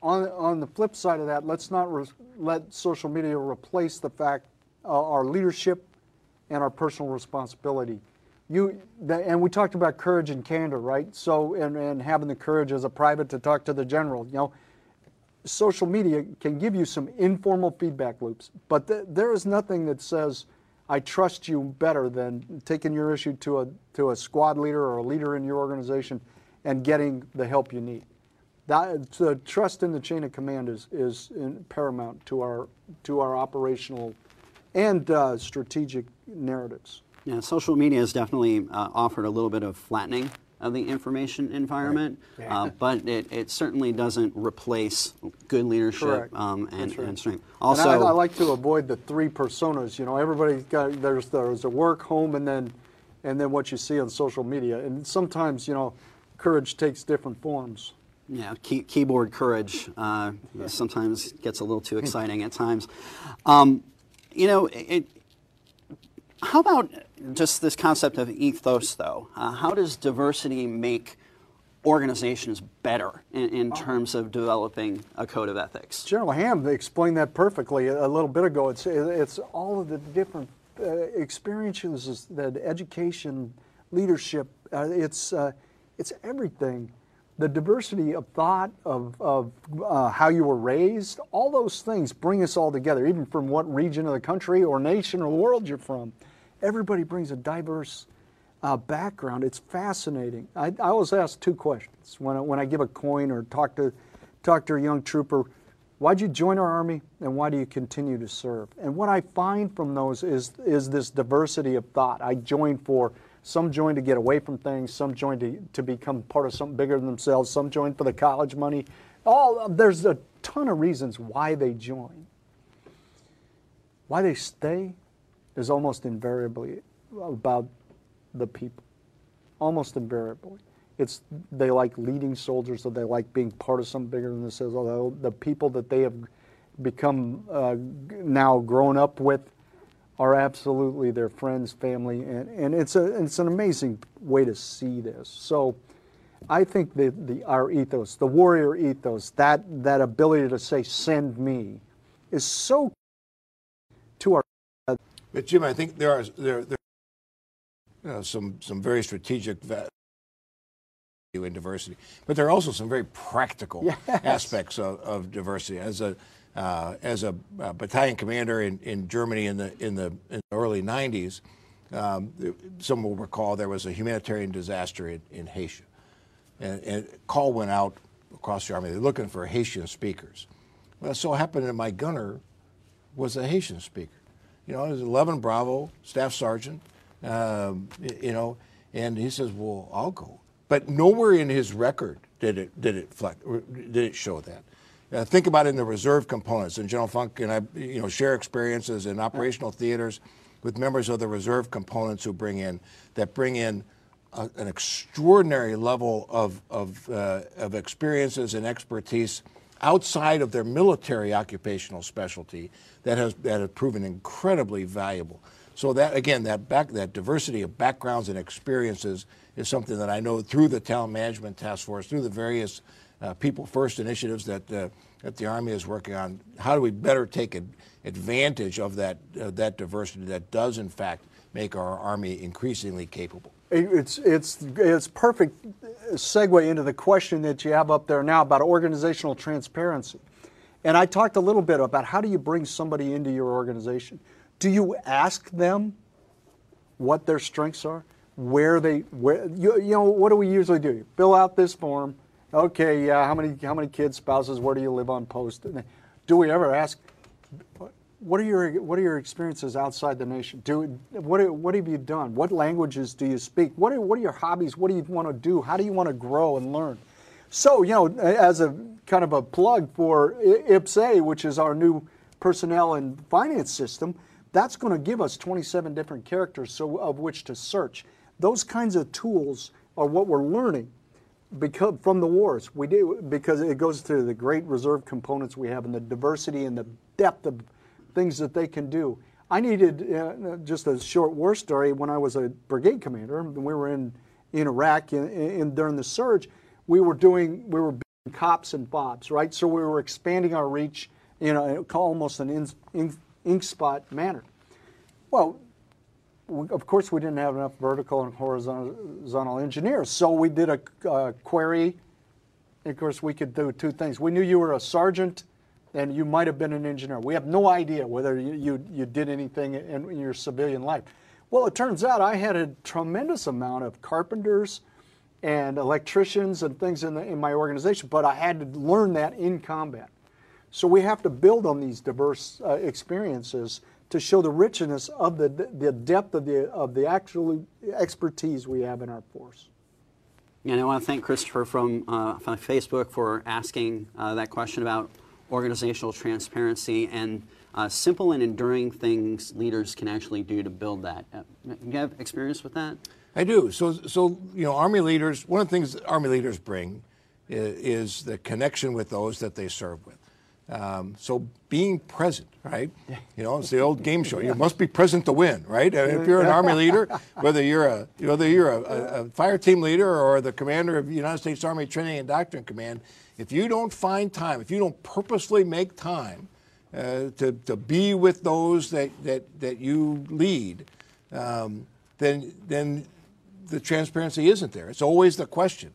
On, on the flip side of that, let's not let social media replace the fact uh, our leadership and our personal responsibility. You and we talked about courage and candor, right? So and, and having the courage as a private to talk to the general. You know, social media can give you some informal feedback loops, but th- there is nothing that says I trust you better than taking your issue to a to a squad leader or a leader in your organization and getting the help you need. That the trust in the chain of command is is paramount to our to our operational and uh, strategic narratives. Yeah, social media has definitely uh, offered a little bit of flattening of the information environment, uh, but it, it certainly doesn't replace good leadership um, and, right. and strength. And Also, I, I like to avoid the three personas. You know, everybody's got there's there's a work, home, and then and then what you see on social media. And sometimes you know, courage takes different forms. yeah, key, keyboard courage uh, sometimes gets a little too exciting at times. Um, you know, it, how about just this concept of ethos, though? Uh, how does diversity make organizations better in, in terms of developing a code of ethics? General Ham explained that perfectly a little bit ago. It's it's all of the different uh, experiences that education, leadership. Uh, it's uh, it's everything. The diversity of thought, of, of uh, how you were raised, all those things bring us all together, even from what region of the country or nation or world you're from. Everybody brings a diverse uh, background. It's fascinating. I, I always ask two questions when I, when I give a coin or talk to talk to a young trooper. Why'd you join our army, and why do you continue to serve? And what I find from those is is this diversity of thought. I joined for some joined to get away from things, some joined to, to become part of something bigger than themselves, some joined for the college money. All there's a ton of reasons why they join. Why they stay is almost invariably about the people. Almost invariably. It's they like leading soldiers or they like being part of something bigger than themselves. Although the people that they have become uh, now grown up with are absolutely their friends, family, and, and it's a it's an amazing way to see this. So I think the, the our ethos, the warrior ethos, that that ability to say "send me," is so to our. But Jim, I think there are there, there you know, some some very strategic value in diversity, but there are also some very practical Yes. aspects of, of diversity. As a uh, as a uh, battalion commander in, in Germany in the in the, in the early '90s, um, some will recall there was a humanitarian disaster in, in Haiti, and, and a call went out across the army. They're looking for Haitian speakers. Well, it so happened that my gunner was a Haitian speaker. You know, he was 11 Bravo, staff sergeant, um, you know, and he says, well, I'll go. But nowhere in his record did it, did it, flex, did it show that. Uh, think about it in the reserve components. And General Funk and I, you know, share experiences in operational theaters with members of the reserve components who bring in, that bring in a, an extraordinary level of, of, uh, of experiences and expertise outside of their military occupational specialty that has that has proven incredibly valuable. So that again, that back that diversity of backgrounds and experiences is something that I know through the talent management task force, through the various uh, people first initiatives that uh, that the Army is working on. How do we better take ad- advantage of that uh, that diversity that does in fact make our Army increasingly capable? It's it's it's perfect segue into the question that you have up there now about organizational transparency. And I talked a little bit about how do you bring somebody into your organization? Do you ask them what their strengths are? Where they where you, you know what do we usually do? Fill out this form. Okay, yeah, how many how many kids, spouses, where do you live on post? Do we ever ask what are your what are your experiences outside the nation? Do what what have you done? What languages do you speak? What are what are your hobbies? What do you want to do? How do you want to grow and learn? So you know, as a kind of a plug for IPPS-A, which is our new personnel and finance system, that's going to give us 27 different characters so of which to search. Those kinds of tools are what we're learning because from the wars we do because it goes to the great reserve components we have and the diversity and the depth of things that they can do. I needed uh, just a short war story when I was a brigade commander and we were in in Iraq in, in during the surge. We were doing we were being cops and bobs, right? So we were expanding our reach in a, almost an ink, ink, ink spot manner. Well, we- of course, we didn't have enough vertical and horizontal engineers, so we did a uh, query. Of course, we could do two things. We knew you were a sergeant, and you might have been an engineer. We have no idea whether you, you, you did anything in, in your civilian life. Well, it turns out I had a tremendous amount of carpenters and electricians and things in, the, in my organization, but I had to learn that in combat. So we have to build on these diverse uh, experiences to show the richness of the, the depth of the, of the actual expertise we have in our force. And I want to thank Christopher from, uh, from Facebook for asking uh, that question about organizational transparency and uh, simple and enduring things leaders can actually do to build that. Uh, you have experience with that? I do. So, so you know, Army leaders. One of the things Army leaders bring is, is the connection with those that they serve with. Um, so, being present, right? You know, it's the old game show. You must be present to win, right? If you're an Army leader, whether you're a whether you're a, a, a fire team leader or the commander of the United States Army Training and Doctrine Command, if you don't find time, if you don't purposely make time uh, to, to be with those that, that, that you lead, um, then, then the transparency isn't there. It's always the question.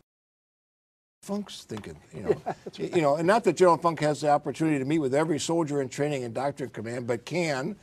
Funk's thinking, you know, you know, and not that General Funk has the opportunity to meet with every soldier in training and doctrine command, but can.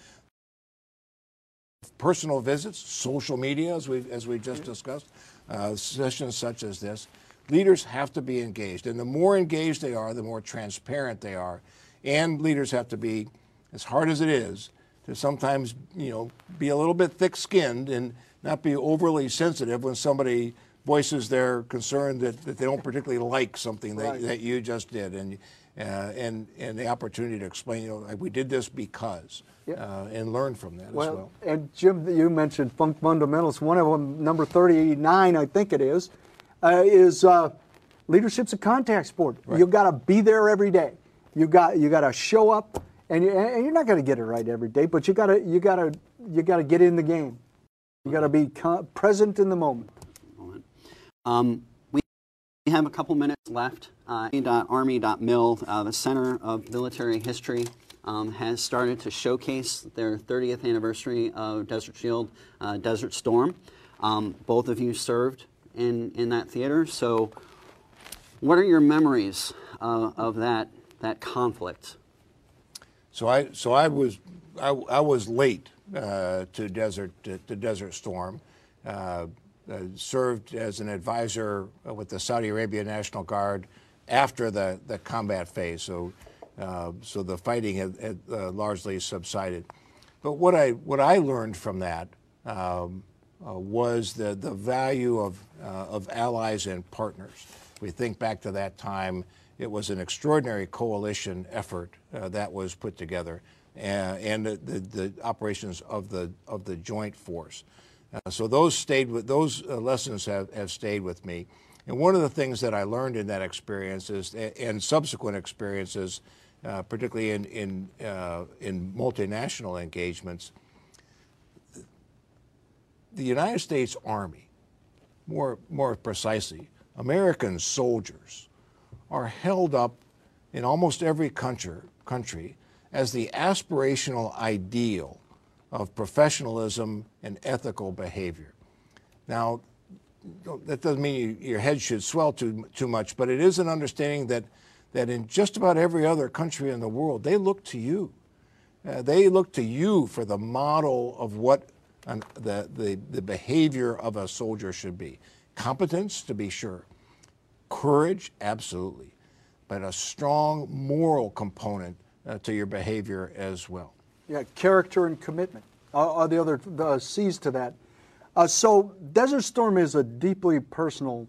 Personal visits, social media, as we as we just discussed, uh, sessions such as this. Leaders have to be engaged, and the more engaged they are, the more transparent they are. And leaders have to be, as hard as it is, to sometimes you know be a little bit thick-skinned and not be overly sensitive when somebody voices their concern that, that they don't particularly like something that, Right. that you just did, and uh, and and the opportunity to explain, you know, like, we did this because, uh, and learn from that as well. and Jim, you mentioned funk fundamentals. One of them, number 39, I think it is, uh, is uh, leadership's a contact sport. You've got to be there every day. You got you got to show up, and, you, and you're not going to get it right every day, but you got to you got to you got to get in the game. You got to be present in the moment. Um, we have a couple minutes left. Uh, Army.mil, uh, the Center of Military History, um, has started to showcase their 30th anniversary of Desert Shield, uh, Desert Storm. Um, both of you served in, in that theater, so what are your memories uh, of that that conflict? So I so I was I, I was late uh, to Desert to, to Desert Storm. Uh, uh, served as an advisor with the Saudi Arabia National Guard after the, the combat phase. So uh, so the fighting had, had uh, largely subsided. But what I what I learned from that um, uh, was the the value of uh, of allies and partners. We think back to that time. It was an extraordinary coalition effort uh, that was put together, uh, and the, the, the operations of the of the joint force. Uh, so those stayed with those uh, lessons have, have stayed with me. And one of the things that I learned in that experience is, and subsequent experiences, uh, particularly in in uh, in multinational engagements, the United States Army, more more precisely, American soldiers, are held up in almost every country country as the aspirational ideal of professionalism and ethical behavior. Now, that doesn't mean you, your head should swell too too much, but it is an understanding that that in just about every other country in the world, they look to you. Uh, they look to you for the model of what an, the, the the behavior of a soldier should be. Competence, to be sure. Courage, absolutely, but a strong moral component uh, to your behavior as well. Yeah, character and commitment are, the other the C's to that. Uh, so, Desert Storm is a deeply personal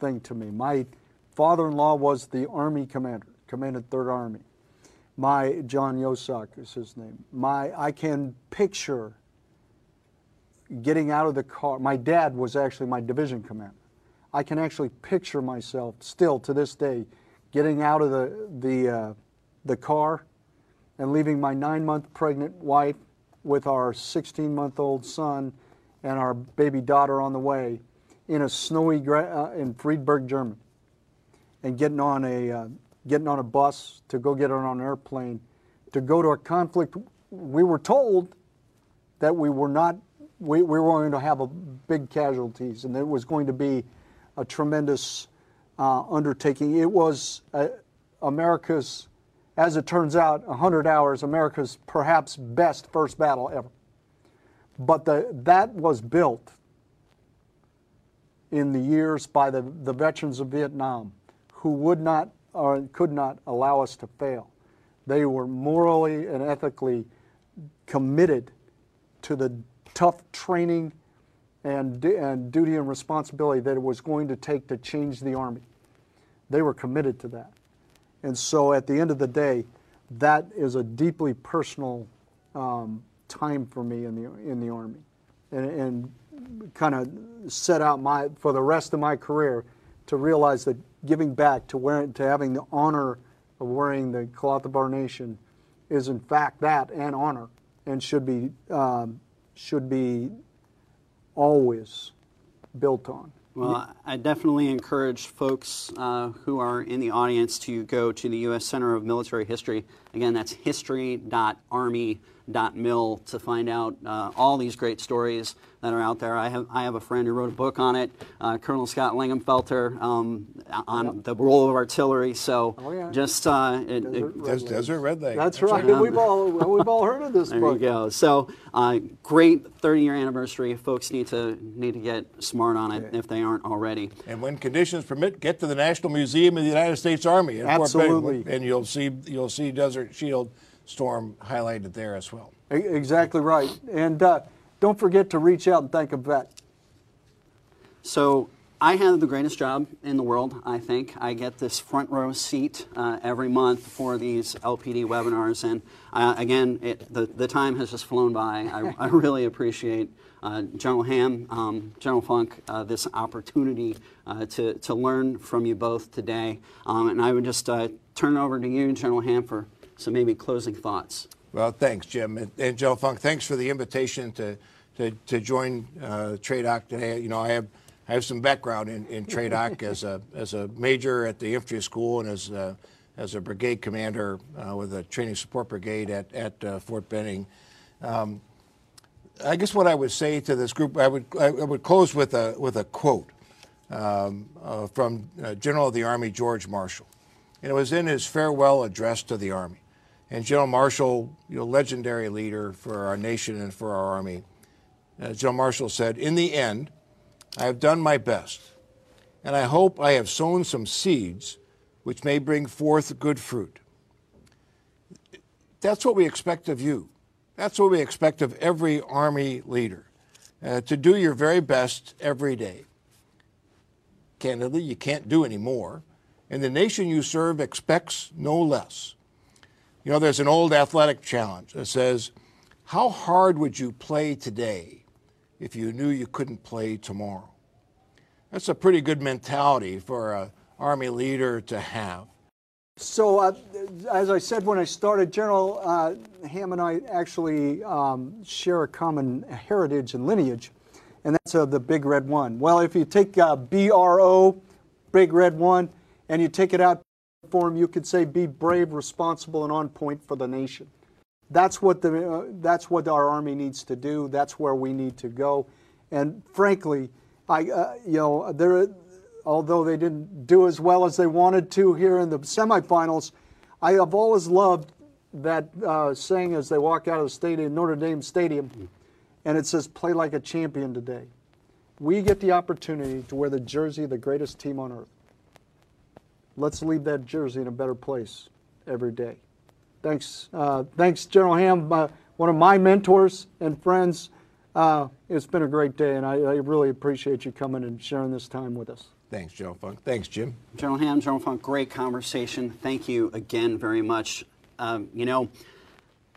thing to me. My father-in-law was the Army commander, commanded Third Army. My John Yeosock is his name. My I can picture getting out of the car. My dad was actually my division commander. I can actually picture myself still to this day getting out of the the uh, the car and leaving my nine month pregnant wife with our 16 month old son and our baby daughter on the way in a snowy uh, in Friedberg, Germany, and getting on a uh, getting on a bus to go get on an airplane to go to a conflict. We were told that we were not we, we were going to have a big casualties and it was going to be a tremendous uh, undertaking. It was uh, America's as it turns out, 100 hours, America's perhaps best first battle ever. But the, that was built in the years by the, the veterans of Vietnam who would not or could not allow us to fail. They were morally and ethically committed to the tough training and, and duty and responsibility that it was going to take to change the Army. They were committed to that. And so at the end of the day, that is a deeply personal um, time for me in the, in the Army. And, and kind of set out my, for the rest of my career to realize that giving back to, wearing, to having the honor of wearing the cloth of our nation is in fact that and honor and should be, um, should be always built on. Well, I definitely encourage folks uh, who are in the audience to go to the U.S. Center of Military History. Again, that's history.army.mil. To find out uh, all these great stories that are out there. I have I have a friend who wrote a book on it, uh, Colonel Scott Lingamfelter, um, on the role of artillery. So Oh, yeah. just uh, it, it- Desert Desert Redleg. That's right. We've all we've all heard of this there book. you go. So uh, great 30 year anniversary. Folks need to need to get smart on it if they aren't already. And when conditions permit, get to the National Museum of the United States Army in Fort Absolutely. and you'll see you'll see Desert Shield Storm highlighted there as well. Exactly right. And uh, don't forget to reach out and thank a vet. So I have the greatest job in the world. I think I get this front row seat uh, every month for these LPD webinars, and uh, again, it, the the time has just flown by. I, I really appreciate. Uh, General Ham, um, General Funk, uh, this opportunity uh, to, to learn from you both today. Um, and I would just uh, turn it over to you, General Ham, for some maybe closing thoughts. Well, thanks, Jim. And, and Joe Funk, thanks for the invitation to, to, to join uh, TRADOC today. You know, I have, I have some background in, in TRADOC as a, as a major at the infantry school and as a, as a brigade commander uh, with a training support brigade at, at uh, Fort Benning. Um, I guess what I would say to this group, I would, I would close with a, with a quote um, uh, from uh, General of the Army George Marshall. And it was in his farewell address to the Army. And General Marshall, you know, legendary leader for our nation and for our Army, uh, General Marshall said, In the end, I have done my best, and I hope I have sown some seeds which may bring forth good fruit. That's what we expect of you. That's what we expect of every Army leader uh, to do your very best every day. Candidly, you can't do any more, and the nation you serve expects no less. You know, there's an old athletic challenge that says, How hard would you play today if you knew you couldn't play tomorrow? That's a pretty good mentality for an Army leader to have. So, uh, as I said when I started, General uh, Ham and I actually um, share a common heritage and lineage, and that's uh, the Big Red One. Well, if you take uh, BRO, Big Red One, and you take it out form, you could say be brave, responsible, and on point for the nation. That's what the uh, that's what our army needs to do. That's where we need to go. And frankly, I uh, you know there although they didn't do as well as they wanted to here in the semifinals, I have always loved that uh, saying as they walk out of the stadium, Notre Dame Stadium, and it says, "Play like a champion today." We get the opportunity to wear the jersey of the greatest team on earth. Let's leave that jersey in a better place every day. Thanks, uh, thanks, General Ham, uh, one of my mentors and friends. Uh, it's been a great day, and I, I really appreciate you coming and sharing this time with us. Thanks, General Funk. Thanks, Jim. General Ham, General Funk, great conversation. Thank you again very much. Um, you know,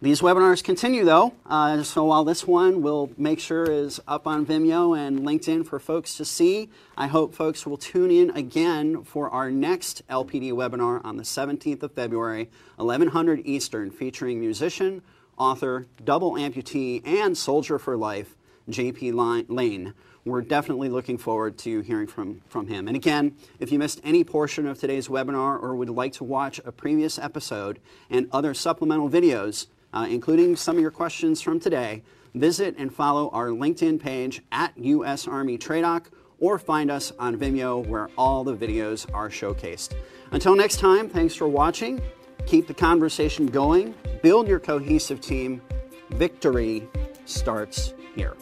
these webinars continue though, uh, so while this one we'll make sure is up on Vimeo and LinkedIn for folks to see, I hope folks will tune in again for our next LPD webinar on the 17th of February, 1100 Eastern, featuring musician, author, double amputee, and soldier for life, JP Lane. We're definitely looking forward to hearing from, from him. And again, if you missed any portion of today's webinar or would like to watch a previous episode and other supplemental videos, uh, including some of your questions from today, visit and follow our LinkedIn page at US Army TRADOC or find us on Vimeo where all the videos are showcased. Until next time, thanks for watching. Keep the conversation going, build your cohesive team. Victory starts here.